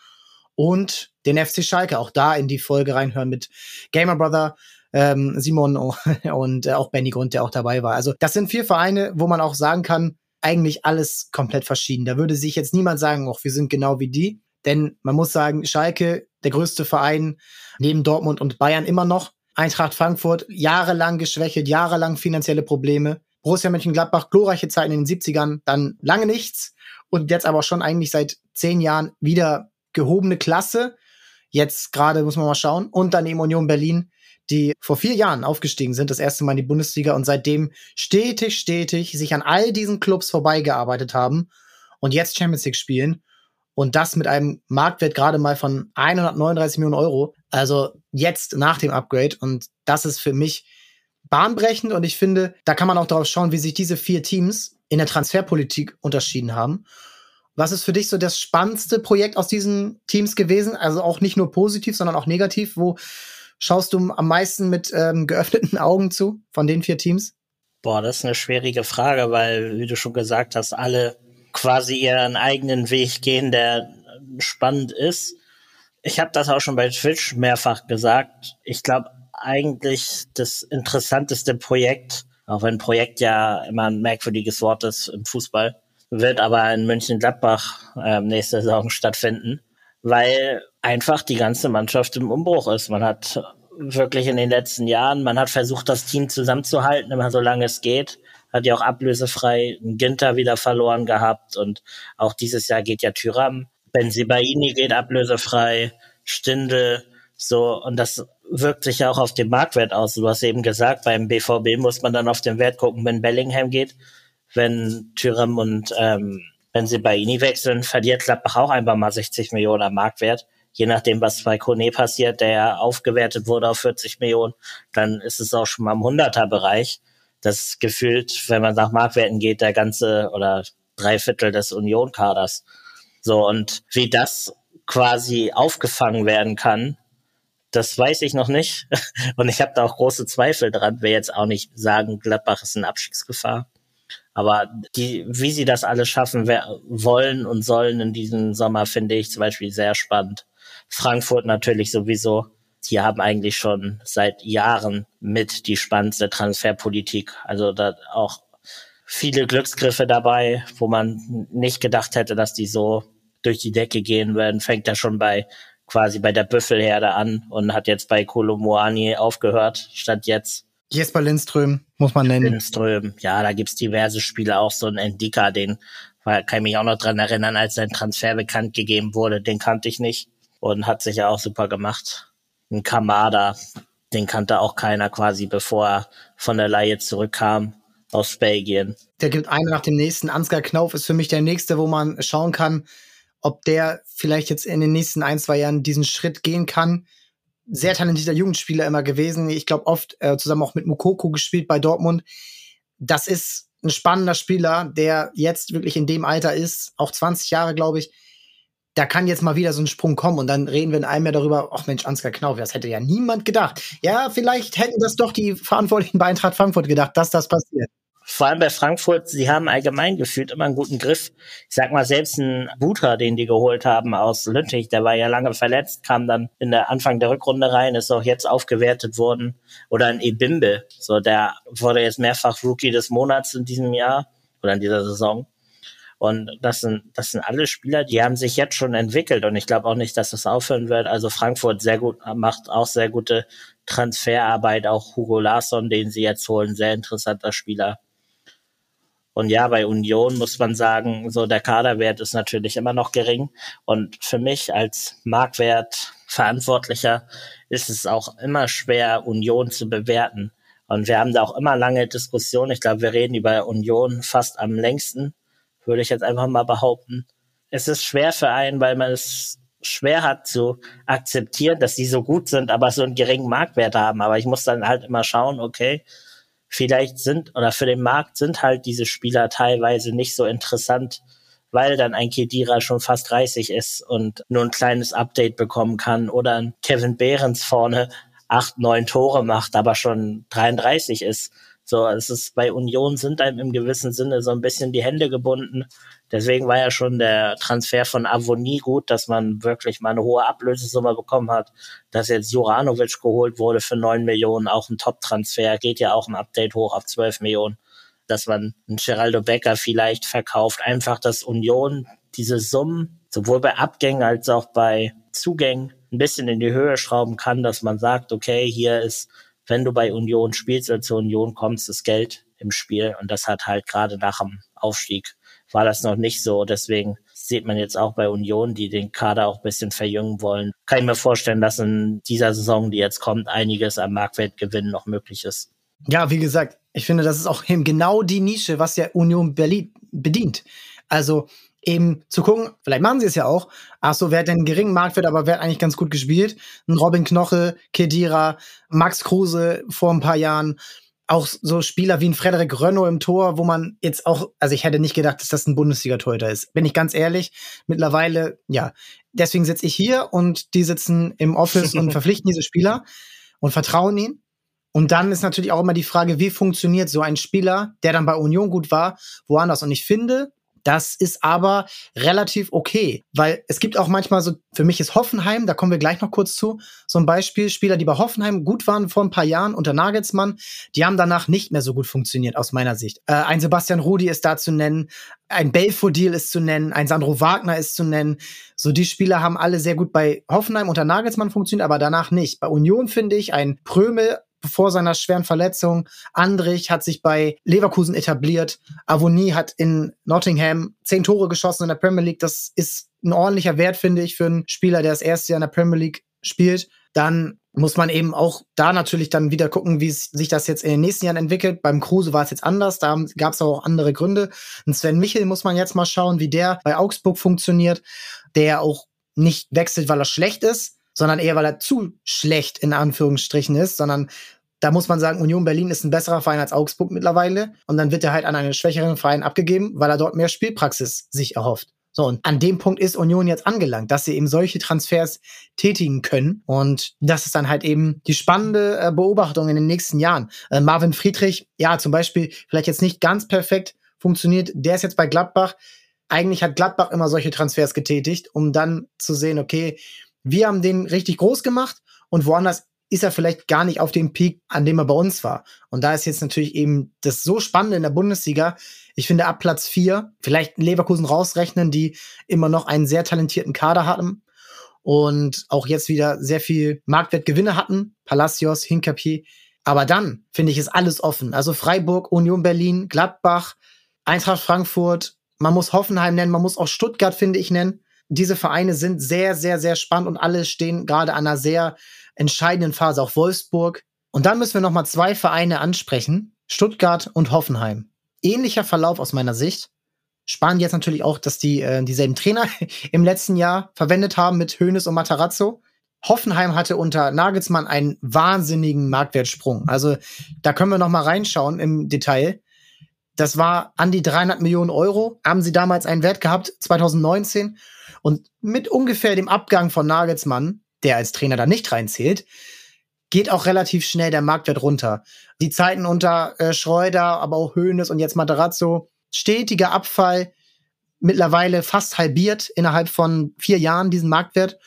Und den FC Schalke. Auch da in die Folge reinhören mit Gamer Brother ähm, Simon und äh, auch Benny Grund, der auch dabei war. Also das sind vier Vereine, wo man auch sagen kann, eigentlich alles komplett verschieden. Da würde sich jetzt niemand sagen, oh, wir sind genau wie die. Denn man muss sagen, Schalke, der größte Verein neben Dortmund und Bayern immer noch. Eintracht Frankfurt, jahrelang geschwächelt, jahrelang finanzielle Probleme. Borussia Mönchengladbach, glorreiche Zeiten in den 70ern, dann lange nichts. Und jetzt aber schon eigentlich seit zehn Jahren wieder gehobene Klasse. Jetzt gerade muss man mal schauen. Und dann eben Union Berlin, die vor vier Jahren aufgestiegen sind, das erste Mal in die Bundesliga und seitdem stetig, stetig sich an all diesen Clubs vorbeigearbeitet haben und jetzt Champions League spielen. Und das mit einem Marktwert gerade mal von 139 Millionen Euro. Also jetzt nach dem Upgrade. Und das ist für mich bahnbrechend. Und ich finde, da kann man auch darauf schauen, wie sich diese vier Teams in der Transferpolitik unterschieden haben. Was ist für dich so das spannendste Projekt aus diesen Teams gewesen? Also auch nicht nur positiv, sondern auch negativ. Wo schaust du am meisten mit ähm, geöffneten Augen zu von den vier Teams? Boah, das ist eine schwierige Frage, weil, wie du schon gesagt hast, alle quasi ihren eigenen Weg gehen, der spannend ist. Ich habe das auch schon bei Twitch mehrfach gesagt. Ich glaube eigentlich das interessanteste Projekt, auch wenn Projekt ja immer ein merkwürdiges Wort ist im Fußball, wird aber in München-Gladbach äh, nächste Saison stattfinden, weil einfach die ganze Mannschaft im Umbruch ist. Man hat wirklich in den letzten Jahren, man hat versucht, das Team zusammenzuhalten, immer so lange es geht hat ja auch ablösefrei Ginter wieder verloren gehabt und auch dieses Jahr geht ja Tyram. Benzibaini geht ablösefrei, Stindel, so, und das wirkt sich ja auch auf den Marktwert aus. Du hast eben gesagt, beim BVB muss man dann auf den Wert gucken, wenn Bellingham geht. Wenn Tyram und ähm, Benzibaini wechseln, verliert Gladbach auch einfach mal 60 Millionen am Marktwert. Je nachdem, was bei Kone passiert, der ja aufgewertet wurde auf 40 Millionen, dann ist es auch schon mal im 100er Bereich das gefühlt, wenn man nach Marktwerten geht, der ganze oder drei Viertel des Union-Kaders. So, und wie das quasi aufgefangen werden kann, das weiß ich noch nicht. Und ich habe da auch große Zweifel dran. Will jetzt auch nicht sagen, Gladbach ist in Abstiegsgefahr. Aber die, wie sie das alles schaffen wollen und sollen in diesem Sommer, finde ich zum Beispiel sehr spannend. Frankfurt natürlich sowieso die haben eigentlich schon seit Jahren mit die spannendste Transferpolitik. Also da auch viele Glücksgriffe dabei, wo man nicht gedacht hätte, dass die so durch die Decke gehen werden. Fängt ja schon bei quasi bei der Büffelherde an und hat jetzt bei Kolomoani aufgehört, statt jetzt. Jesper Lindström, muss man nennen. Lindström, ja, da gibt's diverse Spiele, auch so ein Endika, den kann ich mich auch noch dran erinnern, als sein Transfer bekannt gegeben wurde, den kannte ich nicht und hat sich ja auch super gemacht ein Kamada, den kannte auch keiner quasi, bevor er von der Laie zurückkam aus Belgien. Der gibt einen nach dem nächsten. Ansgar Knauf ist für mich der nächste, wo man schauen kann, ob der vielleicht jetzt in den nächsten ein, zwei Jahren diesen Schritt gehen kann. Sehr talentierter Jugendspieler immer gewesen. Ich glaube, oft äh, zusammen auch mit Mukoko gespielt bei Dortmund. Das ist ein spannender Spieler, der jetzt wirklich in dem Alter ist, auch 20 Jahre, glaube ich, da kann jetzt mal wieder so ein Sprung kommen und dann reden wir in einem Jahr darüber, ach Mensch, Ansgar Knauf, das hätte ja niemand gedacht. Ja, vielleicht hätten das doch die Verantwortlichen bei Eintracht Frankfurt gedacht, dass das passiert. Vor allem bei Frankfurt, sie haben allgemein gefühlt immer einen guten Griff. Ich sag mal, selbst ein Buter, den die geholt haben aus Lüttich, der war ja lange verletzt, kam dann in der Anfang der Rückrunde rein, ist auch jetzt aufgewertet worden. Oder ein Ebimbe, so der wurde jetzt mehrfach Rookie des Monats in diesem Jahr oder in dieser Saison. Und das sind, das sind alle Spieler, die haben sich jetzt schon entwickelt und ich glaube auch nicht, dass das aufhören wird. Also Frankfurt sehr gut, macht auch sehr gute Transferarbeit, auch Hugo Larsson, den sie jetzt holen, sehr interessanter Spieler. Und ja, bei Union muss man sagen, so der Kaderwert ist natürlich immer noch gering. Und für mich als Marktwertverantwortlicher ist es auch immer schwer, Union zu bewerten. Und wir haben da auch immer lange Diskussionen. Ich glaube, wir reden über Union fast am längsten würde ich jetzt einfach mal behaupten. Es ist schwer für einen, weil man es schwer hat zu akzeptieren, dass die so gut sind, aber so einen geringen Marktwert haben. Aber ich muss dann halt immer schauen, okay, vielleicht sind oder für den Markt sind halt diese Spieler teilweise nicht so interessant, weil dann ein Kedira schon fast 30 ist und nur ein kleines Update bekommen kann oder ein Kevin Behrens vorne acht, neun Tore macht, aber schon 33 ist. So, es ist bei Union sind einem im gewissen Sinne so ein bisschen die Hände gebunden. Deswegen war ja schon der Transfer von Avonie gut, dass man wirklich mal eine hohe Ablösesumme bekommen hat. Dass jetzt Juranovic geholt wurde für neun Millionen, auch ein Top-Transfer, geht ja auch im Update hoch auf zwölf Millionen. Dass man einen Geraldo Becker vielleicht verkauft. Einfach, dass Union diese Summen sowohl bei Abgängen als auch bei Zugängen ein bisschen in die Höhe schrauben kann, dass man sagt, okay, hier ist, wenn du bei Union spielst oder zur Union kommst, das Geld im Spiel. Und das hat halt gerade nach dem Aufstieg war das noch nicht so. Deswegen sieht man jetzt auch bei Union, die den Kader auch ein bisschen verjüngen wollen. Kann ich mir vorstellen, dass in dieser Saison, die jetzt kommt, einiges am Marktwertgewinn noch möglich ist. Ja, wie gesagt, ich finde, das ist auch eben genau die Nische, was ja Union Berlin bedient. Also eben zu gucken, vielleicht machen sie es ja auch, ach so, wer hat denn einen geringen Marktwert, aber wer hat eigentlich ganz gut gespielt? Ein Robin Knoche, Kedira, Max Kruse vor ein paar Jahren, auch so Spieler wie ein Frederik Rönno im Tor, wo man jetzt auch, also ich hätte nicht gedacht, dass das ein Bundesliga-Torhüter ist. Bin ich ganz ehrlich. Mittlerweile, ja. Deswegen sitze ich hier und die sitzen im Office und verpflichten diese Spieler und vertrauen ihnen. Und dann ist natürlich auch immer die Frage, wie funktioniert so ein Spieler, der dann bei Union gut war, woanders. Und ich finde, das ist aber relativ okay, weil es gibt auch manchmal so, für mich ist Hoffenheim, da kommen wir gleich noch kurz zu, so ein Beispiel, Spieler, die bei Hoffenheim gut waren vor ein paar Jahren unter Nagelsmann, die haben danach nicht mehr so gut funktioniert aus meiner Sicht. Äh, ein Sebastian Rudi ist da zu nennen, ein Belfodil ist zu nennen, ein Sandro Wagner ist zu nennen. So die Spieler haben alle sehr gut bei Hoffenheim unter Nagelsmann funktioniert, aber danach nicht. Bei Union finde ich ein Prömel vor seiner schweren Verletzung. Andrich hat sich bei Leverkusen etabliert. Avonie hat in Nottingham zehn Tore geschossen in der Premier League. Das ist ein ordentlicher Wert, finde ich, für einen Spieler, der das erste Jahr in der Premier League spielt. Dann muss man eben auch da natürlich dann wieder gucken, wie sich das jetzt in den nächsten Jahren entwickelt. Beim Kruse war es jetzt anders, da gab es auch andere Gründe. Und Sven Michel muss man jetzt mal schauen, wie der bei Augsburg funktioniert, der auch nicht wechselt, weil er schlecht ist, sondern eher, weil er zu schlecht in Anführungsstrichen ist, sondern da muss man sagen, Union Berlin ist ein besserer Verein als Augsburg mittlerweile. Und dann wird er halt an einen schwächeren Verein abgegeben, weil er dort mehr Spielpraxis sich erhofft. So, und an dem Punkt ist Union jetzt angelangt, dass sie eben solche Transfers tätigen können. Und das ist dann halt eben die spannende äh, Beobachtung in den nächsten Jahren. Äh, Marvin Friedrich, ja, zum Beispiel, vielleicht jetzt nicht ganz perfekt funktioniert. Der ist jetzt bei Gladbach. Eigentlich hat Gladbach immer solche Transfers getätigt, um dann zu sehen, okay, wir haben den richtig groß gemacht und woanders ist er vielleicht gar nicht auf dem Peak, an dem er bei uns war. Und da ist jetzt natürlich eben das so Spannende in der Bundesliga. Ich finde, ab Platz vier vielleicht Leverkusen rausrechnen, die immer noch einen sehr talentierten Kader hatten und auch jetzt wieder sehr viel Marktwertgewinne hatten. Palacios, Hinkapier. Aber dann finde ich, ist alles offen. Also Freiburg, Union Berlin, Gladbach, Eintracht Frankfurt. Man muss Hoffenheim nennen, man muss auch Stuttgart, finde ich, nennen diese Vereine sind sehr, sehr, sehr spannend und alle stehen gerade an einer sehr entscheidenden Phase, auch Wolfsburg. Und dann müssen wir noch mal zwei Vereine ansprechen, Stuttgart und Hoffenheim. Ähnlicher Verlauf aus meiner Sicht. Spannend jetzt natürlich auch, dass die äh, dieselben Trainer im letzten Jahr verwendet haben mit Hoeneß und Matarazzo. Hoffenheim hatte unter Nagelsmann einen wahnsinnigen Marktwertsprung. Also da können wir noch mal reinschauen im Detail. Das war an die 300 Millionen Euro. Haben sie damals einen Wert gehabt, 2019. Und mit ungefähr dem Abgang von Nagelsmann, der als Trainer da nicht reinzählt, geht auch relativ schnell der Marktwert runter. Die Zeiten unter äh, Schreuder, aber auch Hoeneß und jetzt Materazzo, stetiger Abfall, mittlerweile fast halbiert innerhalb von vier Jahren diesen Marktwert.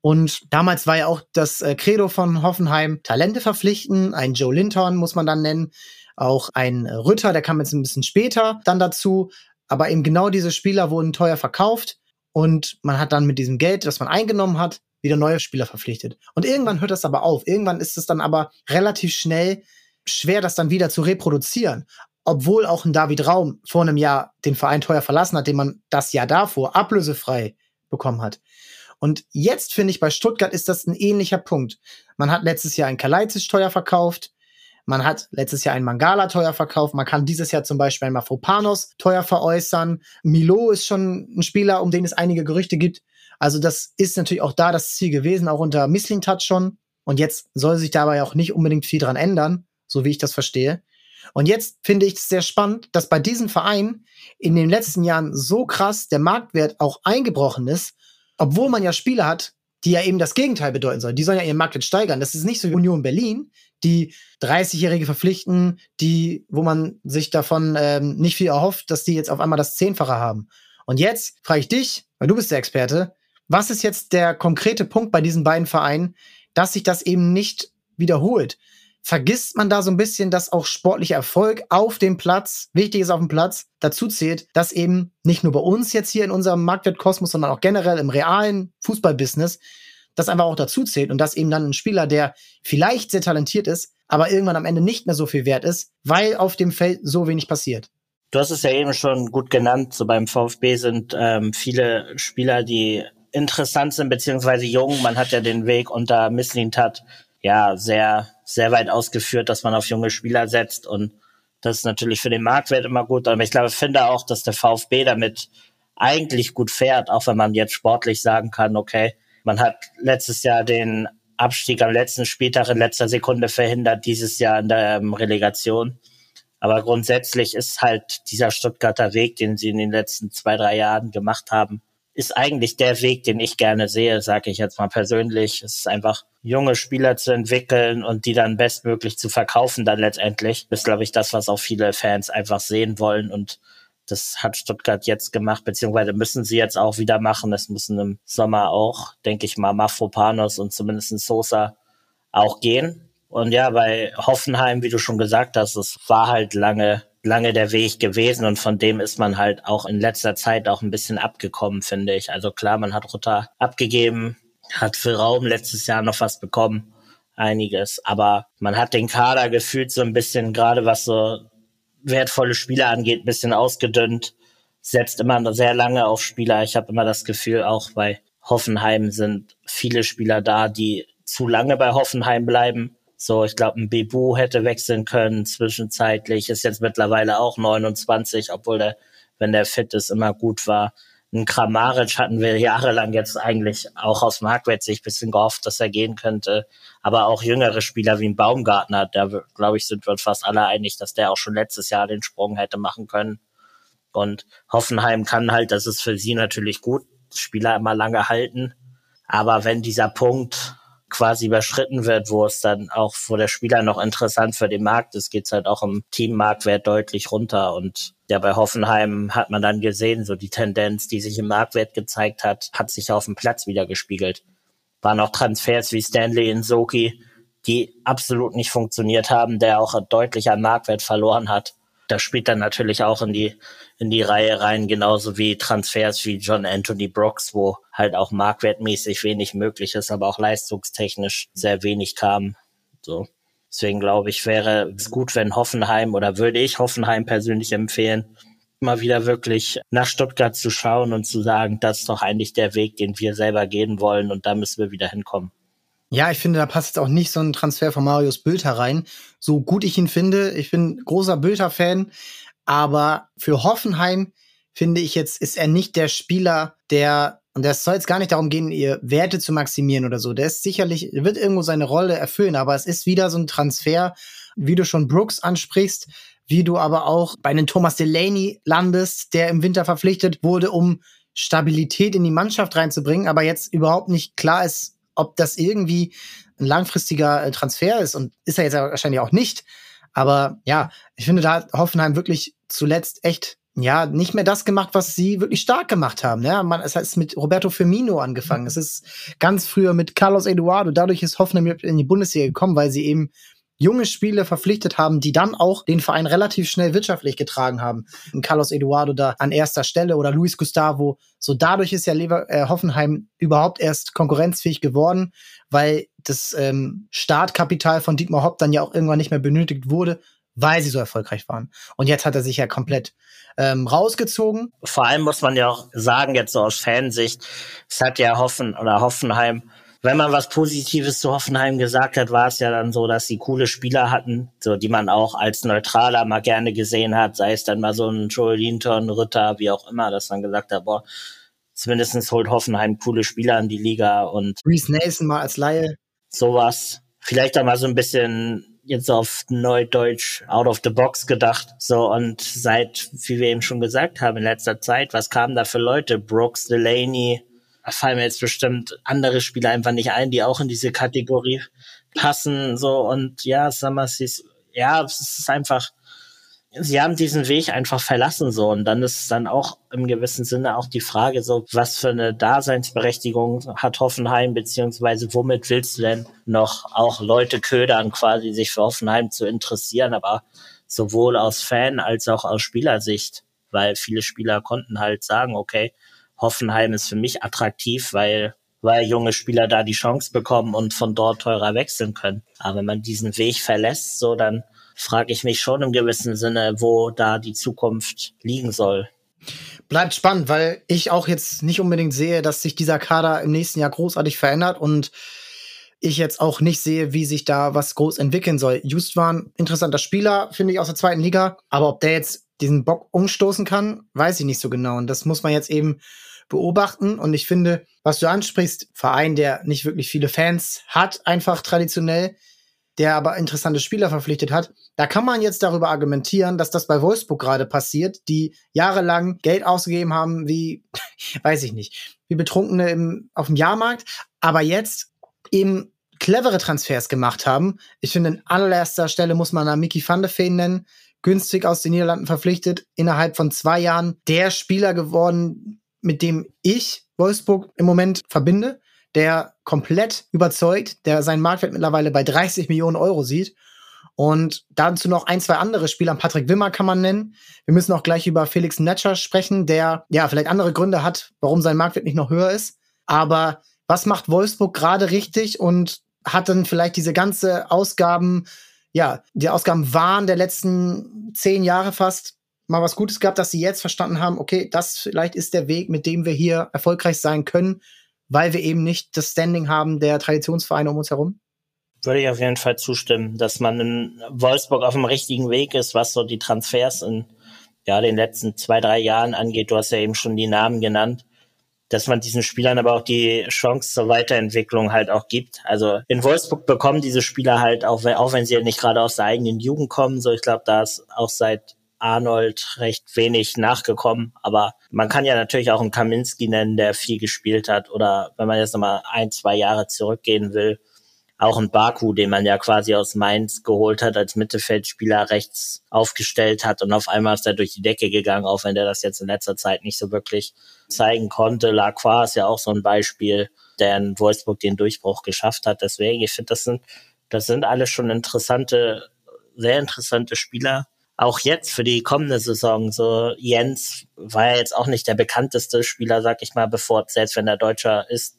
Und damals war ja auch das äh, Credo von Hoffenheim, Talente verpflichten, ein Joe Linton muss man dann nennen, auch ein Rütter, der kam jetzt ein bisschen später dann dazu. Aber eben genau diese Spieler wurden teuer verkauft und man hat dann mit diesem Geld, das man eingenommen hat, wieder neue Spieler verpflichtet. Und irgendwann hört das aber auf. Irgendwann ist es dann aber relativ schnell schwer, das dann wieder zu reproduzieren. Obwohl auch ein David Raum vor einem Jahr den Verein teuer verlassen hat, den man das Jahr davor ablösefrei bekommen hat. Und jetzt finde ich, bei Stuttgart ist das ein ähnlicher Punkt. Man hat letztes Jahr einen Kalajdzic teuer verkauft. Man hat letztes Jahr einen Mangala teuer verkauft. Man kann dieses Jahr zum Beispiel einen Mafropanos teuer veräußern. Milo ist schon ein Spieler, um den es einige Gerüchte gibt. Also das ist natürlich auch da das Ziel gewesen, auch unter Misslintat schon. Und jetzt soll sich dabei auch nicht unbedingt viel dran ändern, so wie ich das verstehe. Und jetzt finde ich es sehr spannend, dass bei diesem Verein in den letzten Jahren so krass der Marktwert auch eingebrochen ist, obwohl man ja Spieler hat, die ja eben das Gegenteil bedeuten sollen. Die sollen ja ihren Marktwert steigern. Das ist nicht so wie Union Berlin, die 30-Jährige verpflichten, die, wo man sich davon ähm, nicht viel erhofft, dass die jetzt auf einmal das Zehnfache haben. Und jetzt frage ich dich, weil du bist der Experte, was ist jetzt der konkrete Punkt bei diesen beiden Vereinen, dass sich das eben nicht wiederholt? Vergisst man da so ein bisschen, dass auch sportlicher Erfolg auf dem Platz, wichtig ist auf dem Platz, dazu zählt, dass eben nicht nur bei uns jetzt hier in unserem Marktwertkosmos, sondern auch generell im realen Fußballbusiness, das einfach auch dazu zählt und dass eben dann ein Spieler, der vielleicht sehr talentiert ist, aber irgendwann am Ende nicht mehr so viel wert ist, weil auf dem Feld so wenig passiert. Du hast es ja eben schon gut genannt. So beim VfB sind ähm, viele Spieler, die interessant sind, beziehungsweise jung. Man hat ja den Weg unter Misslintat ja sehr, sehr weit ausgeführt, dass man auf junge Spieler setzt und das ist natürlich für den Marktwert immer gut. Aber ich glaube, ich finde auch, dass der VfB damit eigentlich gut fährt, auch wenn man jetzt sportlich sagen kann, okay, man hat letztes Jahr den Abstieg am letzten Spieltag in letzter Sekunde verhindert, dieses Jahr in der ähm, Relegation. Aber grundsätzlich ist halt dieser Stuttgarter Weg, den sie in den letzten zwei, drei Jahren gemacht haben, ist eigentlich der Weg, den ich gerne sehe, sage ich jetzt mal persönlich. Es ist einfach junge Spieler zu entwickeln und die dann bestmöglich zu verkaufen dann letztendlich. Das ist, glaube ich, das, was auch viele Fans einfach sehen wollen und das hat Stuttgart jetzt gemacht, beziehungsweise müssen sie jetzt auch wieder machen. Es müssen im Sommer auch, denke ich mal, Mafropanos und zumindest Sosa auch gehen. Und ja, bei Hoffenheim, wie du schon gesagt hast, es war halt lange, lange der Weg gewesen und von dem ist man halt auch in letzter Zeit auch ein bisschen abgekommen, finde ich. Also klar, man hat Rutter abgegeben, hat für Raum letztes Jahr noch was bekommen, einiges, aber man hat den Kader gefühlt so ein bisschen, gerade was so wertvolle Spieler angeht, ein bisschen ausgedünnt, setzt immer sehr lange auf Spieler. Ich habe immer das Gefühl, auch bei Hoffenheim sind viele Spieler da, die zu lange bei Hoffenheim bleiben so, ich glaube, ein Bebu hätte wechseln können zwischenzeitlich, ist jetzt mittlerweile auch 29, obwohl der, wenn der fit ist, immer gut war. Ein Kramaric hatten wir jahrelang jetzt eigentlich auch aus Marktwert sich bisschen gehofft, dass er gehen könnte. Aber auch jüngere Spieler wie ein Baumgartner, da glaube ich, sind wir fast alle einig, dass der auch schon letztes Jahr den Sprung hätte machen können. Und Hoffenheim kann halt, das ist für sie natürlich gut, Spieler immer lange halten. Aber wenn dieser Punkt quasi überschritten wird, wo es dann auch vor der Spieler noch interessant für den Markt ist, geht's halt auch im Teammarktwert deutlich runter. Und ja, bei Hoffenheim hat man dann gesehen, so die Tendenz, die sich im Marktwert gezeigt hat, hat sich auf dem Platz wieder gespiegelt. Waren auch Transfers wie Stanley in Soki, die absolut nicht funktioniert haben, der auch deutlich an Marktwert verloren hat das spielt dann natürlich auch in die, in die Reihe rein, genauso wie Transfers wie John Anthony Brooks, wo halt auch marktwertmäßig wenig möglich ist, aber auch leistungstechnisch sehr wenig kam. So. Deswegen glaube ich, wäre es gut, wenn Hoffenheim oder würde ich Hoffenheim persönlich empfehlen, mal wieder wirklich nach Stuttgart zu schauen und zu sagen, das ist doch eigentlich der Weg, den wir selber gehen wollen und da müssen wir wieder hinkommen. Ja, ich finde, da passt jetzt auch nicht so ein Transfer von Marius Bülter rein. So gut ich ihn finde. Ich bin großer Bülter-Fan. Aber für Hoffenheim finde ich jetzt, ist er nicht der Spieler, der, und das soll jetzt gar nicht darum gehen, ihr Werte zu maximieren oder so. Der ist sicherlich, wird irgendwo seine Rolle erfüllen, aber es ist wieder so ein Transfer, wie du schon Brooks ansprichst, wie du aber auch bei einem Thomas Delaney landest, der im Winter verpflichtet wurde, um Stabilität in die Mannschaft reinzubringen, aber jetzt überhaupt nicht klar ist, ob das irgendwie ein langfristiger äh, Transfer ist und ist er jetzt wahrscheinlich auch nicht. Aber ja, ich finde, da hat Hoffenheim wirklich zuletzt echt ja, nicht mehr das gemacht, was sie wirklich stark gemacht haben. Ja, man, es hat mit Roberto Firmino angefangen. Es ist ganz früher mit Carlos Eduardo. Dadurch ist Hoffenheim in die Bundesliga gekommen, weil sie eben junge Spieler verpflichtet haben, die dann auch den Verein relativ schnell wirtschaftlich getragen haben. Und Carlos Eduardo da an erster Stelle oder Luis Gustavo. So dadurch ist ja Lever äh, Hoffenheim überhaupt erst konkurrenzfähig geworden, weil das ähm, Startkapital von Dietmar Hopp dann ja auch irgendwann nicht mehr benötigt wurde, weil sie so erfolgreich waren. Und jetzt hat er sich ja komplett ähm, rausgezogen. Vor allem muss man ja auch sagen, jetzt so aus Fansicht, es hat ja Hoffen oder Hoffenheim wenn man was Positives zu Hoffenheim gesagt hat, war es ja dann so, dass sie coole Spieler hatten, so die man auch als Neutraler mal gerne gesehen hat, sei es dann mal so ein Joel Linton, Ritter, wie auch immer, dass man gesagt hat, boah, zumindestens holt Hoffenheim coole Spieler in die Liga und Reese Nelson mal als Laie. Sowas. Vielleicht auch mal so ein bisschen jetzt auf Neudeutsch out of the box gedacht. So, und seit, wie wir eben schon gesagt haben, in letzter Zeit, was kamen da für Leute? Brooks, Delaney, fallen mir jetzt bestimmt andere Spieler einfach nicht ein, die auch in diese Kategorie passen, so. Und ja, Summers ist, ja, es ist einfach, sie haben diesen Weg einfach verlassen so. Und dann ist dann auch im gewissen Sinne auch die Frage so, was für eine Daseinsberechtigung hat Hoffenheim beziehungsweise womit willst du denn noch auch Leute ködern quasi sich für Hoffenheim zu interessieren, aber sowohl aus Fan als auch aus Spielersicht, weil viele Spieler konnten halt sagen, okay, Hoffenheim ist für mich attraktiv, weil weil junge Spieler da die Chance bekommen und von dort teurer wechseln können. Aber wenn man diesen Weg verlässt, so dann frage ich mich schon im gewissen Sinne, wo da die Zukunft liegen soll. Bleibt spannend, weil ich auch jetzt nicht unbedingt sehe, dass sich dieser Kader im nächsten Jahr großartig verändert und ich jetzt auch nicht sehe, wie sich da was groß entwickeln soll. Just war ein interessanter Spieler, finde ich, aus der zweiten Liga, aber ob der jetzt diesen Bock umstoßen kann, weiß ich nicht so genau. Und das muss man jetzt eben beobachten. Und ich finde, was du ansprichst, Verein, der nicht wirklich viele Fans hat, einfach traditionell, der aber interessante Spieler verpflichtet hat. Da kann man jetzt darüber argumentieren, dass das bei Wolfsburg gerade passiert, die jahrelang Geld ausgegeben haben, wie, weiß ich nicht, wie Betrunkene im, auf dem Jahrmarkt, aber jetzt eben clevere Transfers gemacht haben. Ich finde, an allererster Stelle muss man da Mickey van de Feen nennen, günstig aus den Niederlanden verpflichtet, innerhalb von zwei Jahren der Spieler geworden, mit dem ich Wolfsburg im Moment verbinde der komplett überzeugt, der seinen Marktwert mittlerweile bei 30 Millionen Euro sieht. Und dazu noch ein, zwei andere Spieler. Patrick Wimmer kann man nennen. Wir müssen auch gleich über Felix Netscher sprechen, der ja vielleicht andere Gründe hat, warum sein Marktwert nicht noch höher ist. Aber was macht Wolfsburg gerade richtig und hat dann vielleicht diese ganze Ausgaben, ja, die Ausgaben waren der letzten zehn Jahre fast mal was Gutes gehabt, dass sie jetzt verstanden haben, okay, das vielleicht ist der Weg, mit dem wir hier erfolgreich sein können weil wir eben nicht das Standing haben der Traditionsvereine um uns herum? Würde ich auf jeden Fall zustimmen, dass man in Wolfsburg auf dem richtigen Weg ist, was so die Transfers in ja, den letzten zwei, drei Jahren angeht. Du hast ja eben schon die Namen genannt dass man diesen Spielern aber auch die Chance zur Weiterentwicklung halt auch gibt. Also in Wolfsburg bekommen diese Spieler halt auch, auch wenn sie nicht gerade aus der eigenen Jugend kommen, so ich glaube, da ist auch seit Arnold recht wenig nachgekommen. Aber man kann ja natürlich auch einen Kaminski nennen, der viel gespielt hat. Oder wenn man jetzt nochmal ein, zwei Jahre zurückgehen will, auch ein Baku, den man ja quasi aus Mainz geholt hat, als Mittelfeldspieler rechts aufgestellt hat und auf einmal ist er durch die Decke gegangen, auch wenn der das jetzt in letzter Zeit nicht so wirklich zeigen konnte. Lacroix ist ja auch so ein Beispiel, der in Wolfsburg den Durchbruch geschafft hat. Deswegen, ich finde, das sind, das sind alles schon interessante, sehr interessante Spieler auch jetzt für die kommende Saison, so Jens war jetzt auch nicht der bekannteste Spieler, sag ich mal, bevor, selbst wenn er Deutscher ist,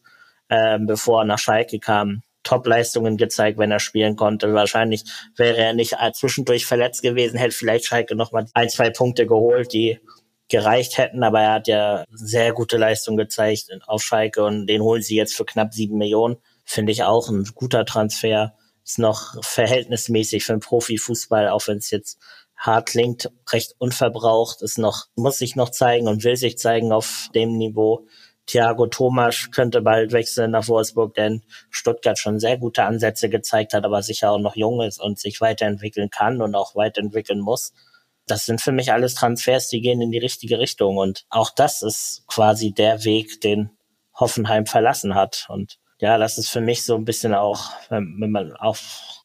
äh, bevor er nach Schalke kam. Top-Leistungen gezeigt, wenn er spielen konnte. Wahrscheinlich wäre er nicht zwischendurch verletzt gewesen, hätte vielleicht Schalke noch mal ein, zwei Punkte geholt, die gereicht hätten, aber er hat ja sehr gute Leistung gezeigt auf Schalke und den holen sie jetzt für knapp sieben Millionen. Finde ich auch ein guter Transfer. Ist noch verhältnismäßig für einen Profifußball, auch wenn es jetzt hart klingt, recht unverbraucht, ist noch, muss sich noch zeigen und will sich zeigen auf dem Niveau. Thiago Thomas könnte bald wechseln nach Wolfsburg, denn Stuttgart schon sehr gute Ansätze gezeigt hat, aber sicher auch noch jung ist und sich weiterentwickeln kann und auch weiterentwickeln muss. Das sind für mich alles Transfers, die gehen in die richtige Richtung. Und auch das ist quasi der Weg, den Hoffenheim verlassen hat. Und ja, das ist für mich so ein bisschen auch, wenn, man auch,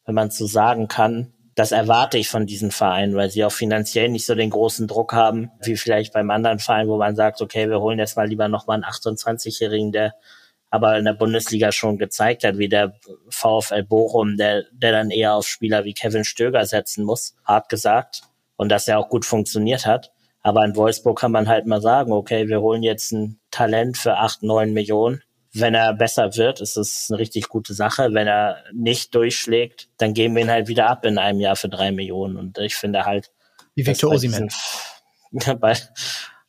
wenn man so sagen kann, das erwarte ich von diesen Vereinen, weil sie auch finanziell nicht so den großen Druck haben, wie vielleicht beim anderen Verein, wo man sagt, okay, wir holen jetzt mal lieber nochmal einen 28-Jährigen, der aber in der Bundesliga schon gezeigt hat, wie der VfL Bochum, der, der dann eher auf Spieler wie Kevin Stöger setzen muss, hart gesagt. Und dass er auch gut funktioniert hat. Aber in Wolfsburg kann man halt mal sagen, okay, wir holen jetzt ein Talent für acht, neun Millionen wenn er besser wird, ist es eine richtig gute Sache. Wenn er nicht durchschlägt, dann geben wir ihn halt wieder ab in einem Jahr für drei Millionen. Und ich finde halt. Wie Victor Osimhen.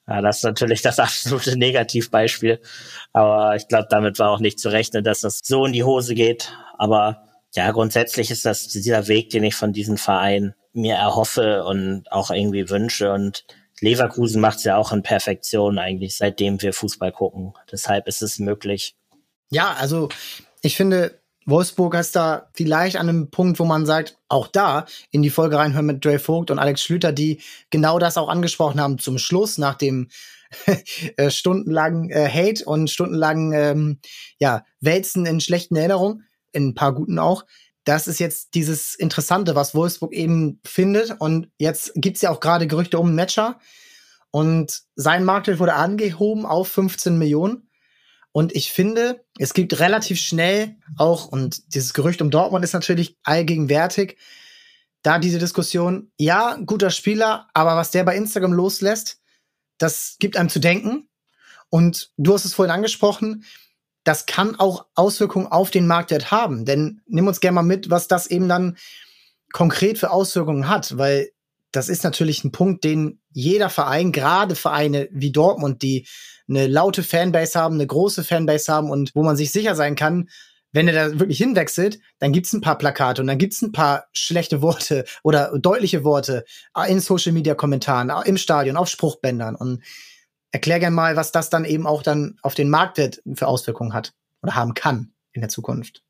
Ja, das ist natürlich das absolute Negativbeispiel. Aber ich glaube, damit war auch nicht zu rechnen, dass das so in die Hose geht. Aber ja, grundsätzlich ist das dieser Weg, den ich von diesem Verein mir erhoffe und auch irgendwie wünsche. Und Leverkusen macht es ja auch in Perfektion eigentlich, seitdem wir Fußball gucken. Deshalb ist es möglich. Ja, also ich finde, Wolfsburg ist da vielleicht an einem Punkt, wo man sagt, auch da in die Folge reinhören mit Dre Vogt und Alex Schlüter, die genau das auch angesprochen haben zum Schluss, nach dem äh, stundenlangen äh, Hate und stundenlangen ähm, ja, Wälzen in schlechten Erinnerungen, in ein paar guten auch. Das ist jetzt dieses Interessante, was Wolfsburg eben findet. Und jetzt gibt's ja auch gerade Gerüchte um Matcher. Und sein Marktwert wurde angehoben auf 15 Millionen. Und ich finde, es gibt relativ schnell auch, und dieses Gerücht um Dortmund ist natürlich allgegenwärtig, da diese Diskussion, ja, guter Spieler, aber was der bei Instagram loslässt, das gibt einem zu denken. Und du hast es vorhin angesprochen, das kann auch Auswirkungen auf den Marktwert haben. Denn nimm uns gerne mal mit, was das eben dann konkret für Auswirkungen hat, weil das ist natürlich ein Punkt, den jeder Verein, gerade Vereine wie Dortmund, die eine laute Fanbase haben, eine große Fanbase haben und wo man sich sicher sein kann, wenn er da wirklich hinwechselt, dann gibt's ein paar Plakate und dann gibt's ein paar schlechte Worte oder deutliche Worte in Social Media Kommentaren, im Stadion, auf Spruchbändern und erklär gerne mal, was das dann eben auch dann auf den Marktwert für Auswirkungen hat oder haben kann in der Zukunft.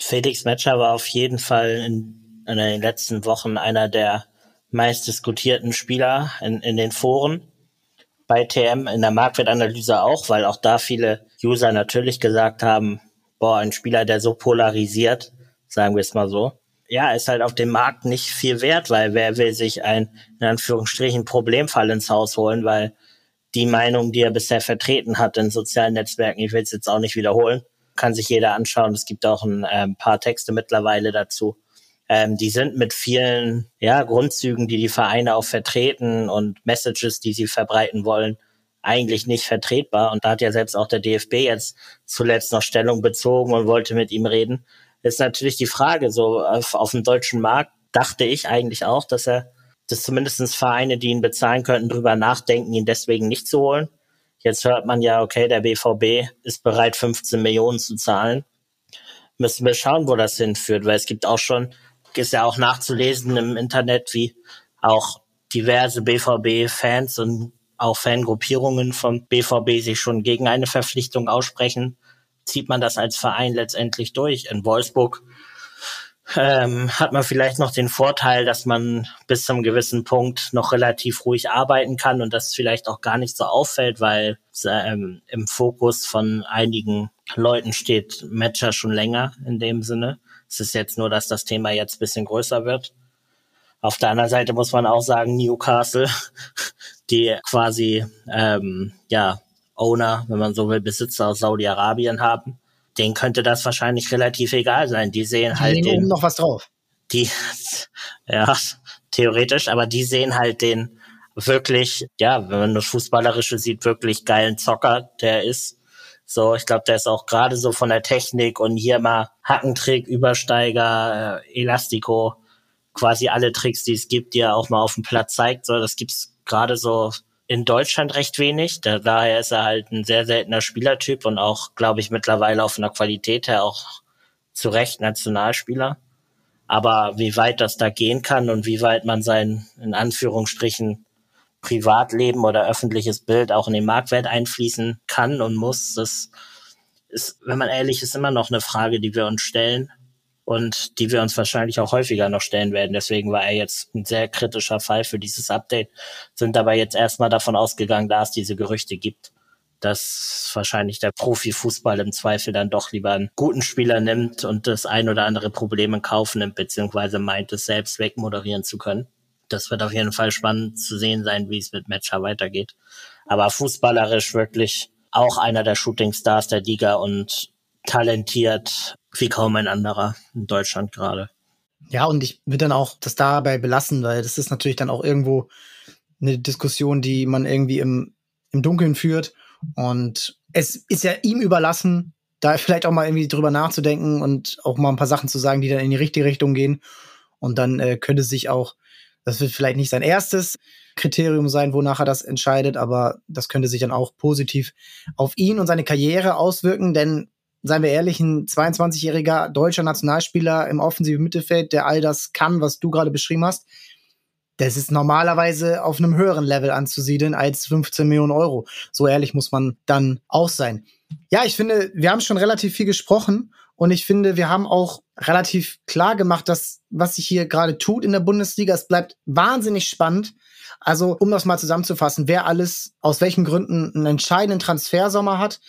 Felix Metscher war auf jeden Fall in, in den letzten Wochen einer der meistdiskutierten Spieler in, in den Foren bei TM, in der Marktwertanalyse auch, weil auch da viele User natürlich gesagt haben, boah, ein Spieler, der so polarisiert, sagen wir es mal so, ja, ist halt auf dem Markt nicht viel wert, weil wer will sich ein, in Anführungsstrichen, Problemfall ins Haus holen, weil die Meinung, die er bisher vertreten hat in sozialen Netzwerken, ich will es jetzt auch nicht wiederholen, kann sich jeder anschauen. Es gibt auch ein äh, paar Texte mittlerweile dazu. Ähm, die sind mit vielen ja, Grundzügen, die die Vereine auch vertreten und Messages, die sie verbreiten wollen, eigentlich nicht vertretbar. Und da hat ja selbst auch der DFB jetzt zuletzt noch Stellung bezogen und wollte mit ihm reden. Ist natürlich die Frage, so auf, auf dem deutschen Markt dachte ich eigentlich auch, dass er, dass zumindestens Vereine, die ihn bezahlen könnten, drüber nachdenken, ihn deswegen nicht zu holen. Jetzt hört man ja, okay, der BVB ist bereit, 15 Millionen zu zahlen. Müssen wir schauen, wo das hinführt, weil es gibt auch schon, ist ja auch nachzulesen im Internet, wie auch diverse BVB-Fans und auch Fangruppierungen vom BVB sich schon gegen eine Verpflichtung aussprechen, zieht man das als Verein letztendlich durch. In Wolfsburg ähm, hat man vielleicht noch den Vorteil, dass man bis zum gewissen Punkt noch relativ ruhig arbeiten kann und das vielleicht auch gar nicht so auffällt, weil ähm, im Fokus von einigen Leuten steht Matcher schon länger in dem Sinne. Es ist jetzt nur, dass das Thema jetzt bisschen größer wird. Auf der anderen Seite muss man auch sagen, Newcastle, die quasi ähm, ja Owner, wenn man so will, Besitzer aus Saudi-Arabien haben, denen könnte das wahrscheinlich relativ egal sein. Die sehen die halt den, noch was drauf. Die, ja, theoretisch, aber die sehen halt den wirklich, ja, wenn man das Fußballerische sieht, wirklich geilen Zocker, der ist. So, ich glaube, der ist auch gerade so von der Technik und hier mal Hackentrick, Übersteiger, äh, Elastico, quasi alle Tricks, die es gibt, die er auch mal auf dem Platz zeigt. So, das gibt's gerade so in Deutschland recht wenig. Da, daher ist er halt ein sehr seltener Spielertyp und auch, glaube ich, mittlerweile auf einer Qualität her auch zu Recht Nationalspieler. Aber wie weit das da gehen kann und wie weit man sein, in Anführungsstrichen, Privatleben oder öffentliches Bild auch in den Marktwert einfließen kann und muss, das ist, wenn man ehrlich ist, immer noch eine Frage, die wir uns stellen und die wir uns wahrscheinlich auch häufiger noch stellen werden. Deswegen war er jetzt ein sehr kritischer Fall für dieses Update, sind aber jetzt erstmal davon ausgegangen, da es diese Gerüchte gibt, dass wahrscheinlich der Profifußball im Zweifel dann doch lieber einen guten Spieler nimmt und das ein oder andere Problem in Kauf nimmt, beziehungsweise meint es selbst wegmoderieren zu können. Das wird auf jeden Fall spannend zu sehen sein, wie es mit Matcher weitergeht. Aber fußballerisch wirklich auch einer der Shootingstars der Liga und talentiert wie kaum ein anderer in Deutschland gerade. Ja, und ich würde dann auch das dabei belassen, weil das ist natürlich dann auch irgendwo eine Diskussion, die man irgendwie im, im Dunkeln führt. Und es ist ja ihm überlassen, da vielleicht auch mal irgendwie drüber nachzudenken und auch mal ein paar Sachen zu sagen, die dann in die richtige Richtung gehen. Und dann äh, könnte sich auch, das wird vielleicht nicht sein erstes Kriterium sein, wonach er das entscheidet, aber das könnte sich dann auch positiv auf ihn und seine Karriere auswirken, denn seien wir ehrlich, ein 22-jähriger deutscher Nationalspieler im offensiven Mittelfeld, der all das kann, was du gerade beschrieben hast, das ist normalerweise auf einem höheren Level anzusiedeln als 15 Millionen Euro. So ehrlich muss man dann auch sein. Ja, ich finde, wir haben schon relativ viel gesprochen und ich finde, wir haben auch relativ klar gemacht, dass was sich hier gerade tut in der Bundesliga, es bleibt wahnsinnig spannend. Also, um das mal zusammenzufassen, wer alles aus welchen Gründen einen entscheidenden Transfersommer hat,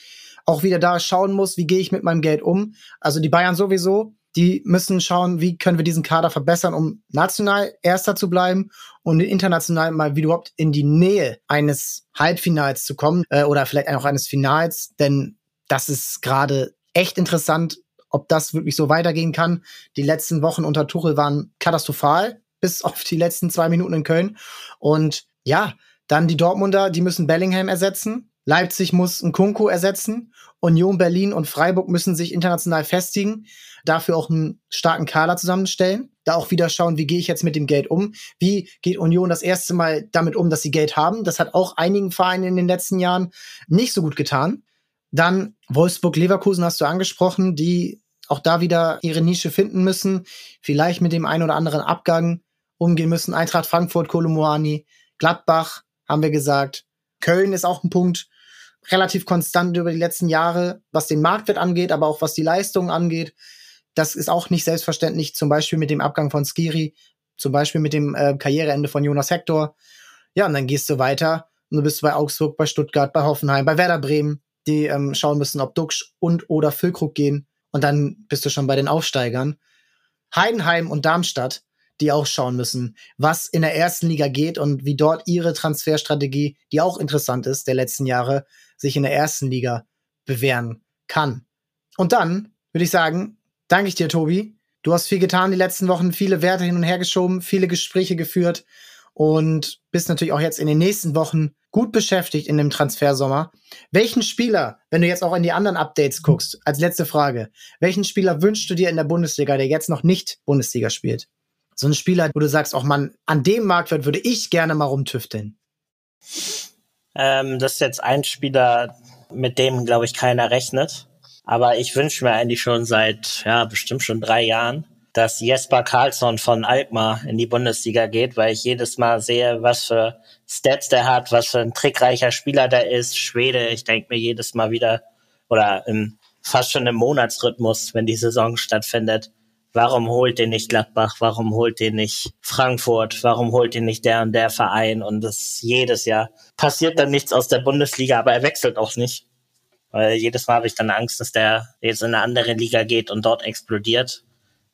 auch wieder da schauen muss, wie gehe ich mit meinem Geld um. Also die Bayern sowieso, die müssen schauen, wie können wir diesen Kader verbessern, um national Erster zu bleiben und international mal wieder überhaupt in die Nähe eines Halbfinals zu kommen äh, oder vielleicht auch eines Finals, denn das ist gerade echt interessant, ob das wirklich so weitergehen kann. Die letzten Wochen unter Tuchel waren katastrophal, bis auf die letzten zwei Minuten in Köln. Und ja, dann die Dortmunder, die müssen Bellingham ersetzen. Leipzig muss einen Kunku ersetzen. Union Berlin und Freiburg müssen sich international festigen, dafür auch einen starken Kader zusammenstellen, da auch wieder schauen, wie gehe ich jetzt mit dem Geld um? Wie geht Union das erste Mal damit um, dass sie Geld haben? Das hat auch einigen Vereinen in den letzten Jahren nicht so gut getan. Dann Wolfsburg Leverkusen hast du angesprochen, die auch da wieder ihre Nische finden müssen, vielleicht mit dem einen oder anderen Abgang umgehen müssen. Eintracht Frankfurt, Kolomoani, Gladbach haben wir gesagt. Köln ist auch ein Punkt, relativ konstant über die letzten Jahre, was den Marktwert angeht, aber auch was die Leistungen angeht. Das ist auch nicht selbstverständlich, zum Beispiel mit dem Abgang von Skiri, zum Beispiel mit dem äh, Karriereende von Jonas Hector. Ja, und dann gehst du weiter und du bist bei Augsburg, bei Stuttgart, bei Hoffenheim, bei Werder Bremen, die ähm, schauen müssen, ob Duxch und oder Füllkrug gehen. Und dann bist du schon bei den Aufsteigern. Heidenheim und Darmstadt, die auch schauen müssen, was in der ersten Liga geht und wie dort ihre Transferstrategie, die auch interessant ist, der letzten Jahre, sich in der ersten Liga bewähren kann. Und dann würde ich sagen, danke ich dir, Tobi. Du hast viel getan die letzten Wochen, viele Werte hin und her geschoben, viele Gespräche geführt und bist natürlich auch jetzt in den nächsten Wochen gut beschäftigt in dem Transfersommer. Welchen Spieler, wenn du jetzt auch in die anderen Updates guckst, als letzte Frage, welchen Spieler wünschst du dir in der Bundesliga, der jetzt noch nicht Bundesliga spielt? So ein Spieler, wo du sagst, auch man, an dem Marktwert würde ich gerne mal rumtüfteln. Ähm, das ist jetzt ein Spieler, mit dem, glaube ich, keiner rechnet. Aber ich wünsche mir eigentlich schon seit, ja, bestimmt schon drei Jahren, dass Jesper Karlsson von Alkmaar in die Bundesliga geht, weil ich jedes Mal sehe, was für Stats der hat, was für ein trickreicher Spieler der ist. Schwede, ich denke mir jedes Mal wieder, oder im, fast schon im Monatsrhythmus, wenn die Saison stattfindet, Warum holt den nicht Gladbach? Warum holt den nicht Frankfurt? Warum holt den nicht der und der Verein? Und das jedes Jahr passiert dann nichts aus der Bundesliga, aber er wechselt auch nicht. Weil jedes Mal habe ich dann Angst, dass der jetzt in eine andere Liga geht und dort explodiert.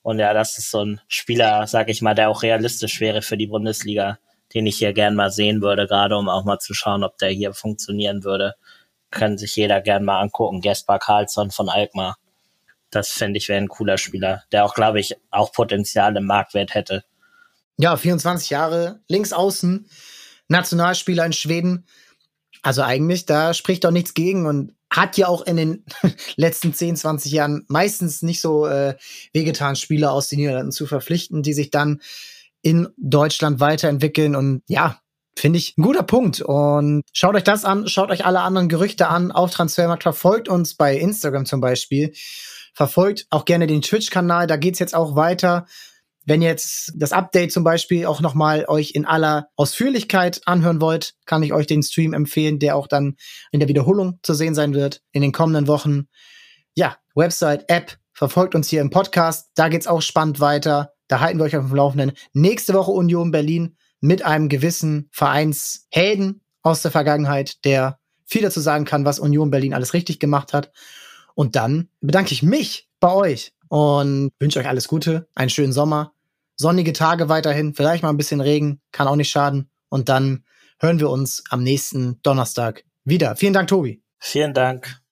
Und ja, das ist so ein Spieler, sag ich mal, der auch realistisch wäre für die Bundesliga, den ich hier gern mal sehen würde, gerade um auch mal zu schauen, ob der hier funktionieren würde. Kann sich jeder gern mal angucken. Gaspar Karlsson von Alkmaar. Das fände ich wäre ein cooler Spieler, der auch, glaube ich, auch Potenzial im Marktwert hätte. Ja, 24 Jahre, links außen, Nationalspieler in Schweden. Also eigentlich, da spricht doch nichts gegen und hat ja auch in den letzten 10, 20 Jahren meistens nicht so äh, wehgetan, Spieler aus den Niederlanden zu verpflichten, die sich dann in Deutschland weiterentwickeln. Und ja, finde ich ein guter Punkt. Und schaut euch das an, schaut euch alle anderen Gerüchte an auf Transfermarkt, verfolgt uns bei Instagram zum Beispiel. Verfolgt auch gerne den Twitch-Kanal, da geht's jetzt auch weiter. Wenn jetzt das Update zum Beispiel auch nochmal euch in aller Ausführlichkeit anhören wollt, kann ich euch den Stream empfehlen, der auch dann in der Wiederholung zu sehen sein wird in den kommenden Wochen. Ja, Website, App, verfolgt uns hier im Podcast. Da geht's auch spannend weiter. Da halten wir euch auf dem Laufenden. Nächste Woche Union Berlin mit einem gewissen Vereinshelden aus der Vergangenheit, der viel dazu sagen kann, was Union Berlin alles richtig gemacht hat. Und dann bedanke ich mich bei euch und wünsche euch alles Gute, einen schönen Sommer, sonnige Tage weiterhin, vielleicht mal ein bisschen Regen, kann auch nicht schaden. Und dann hören wir uns am nächsten Donnerstag wieder. Vielen Dank, Tobi. Vielen Dank.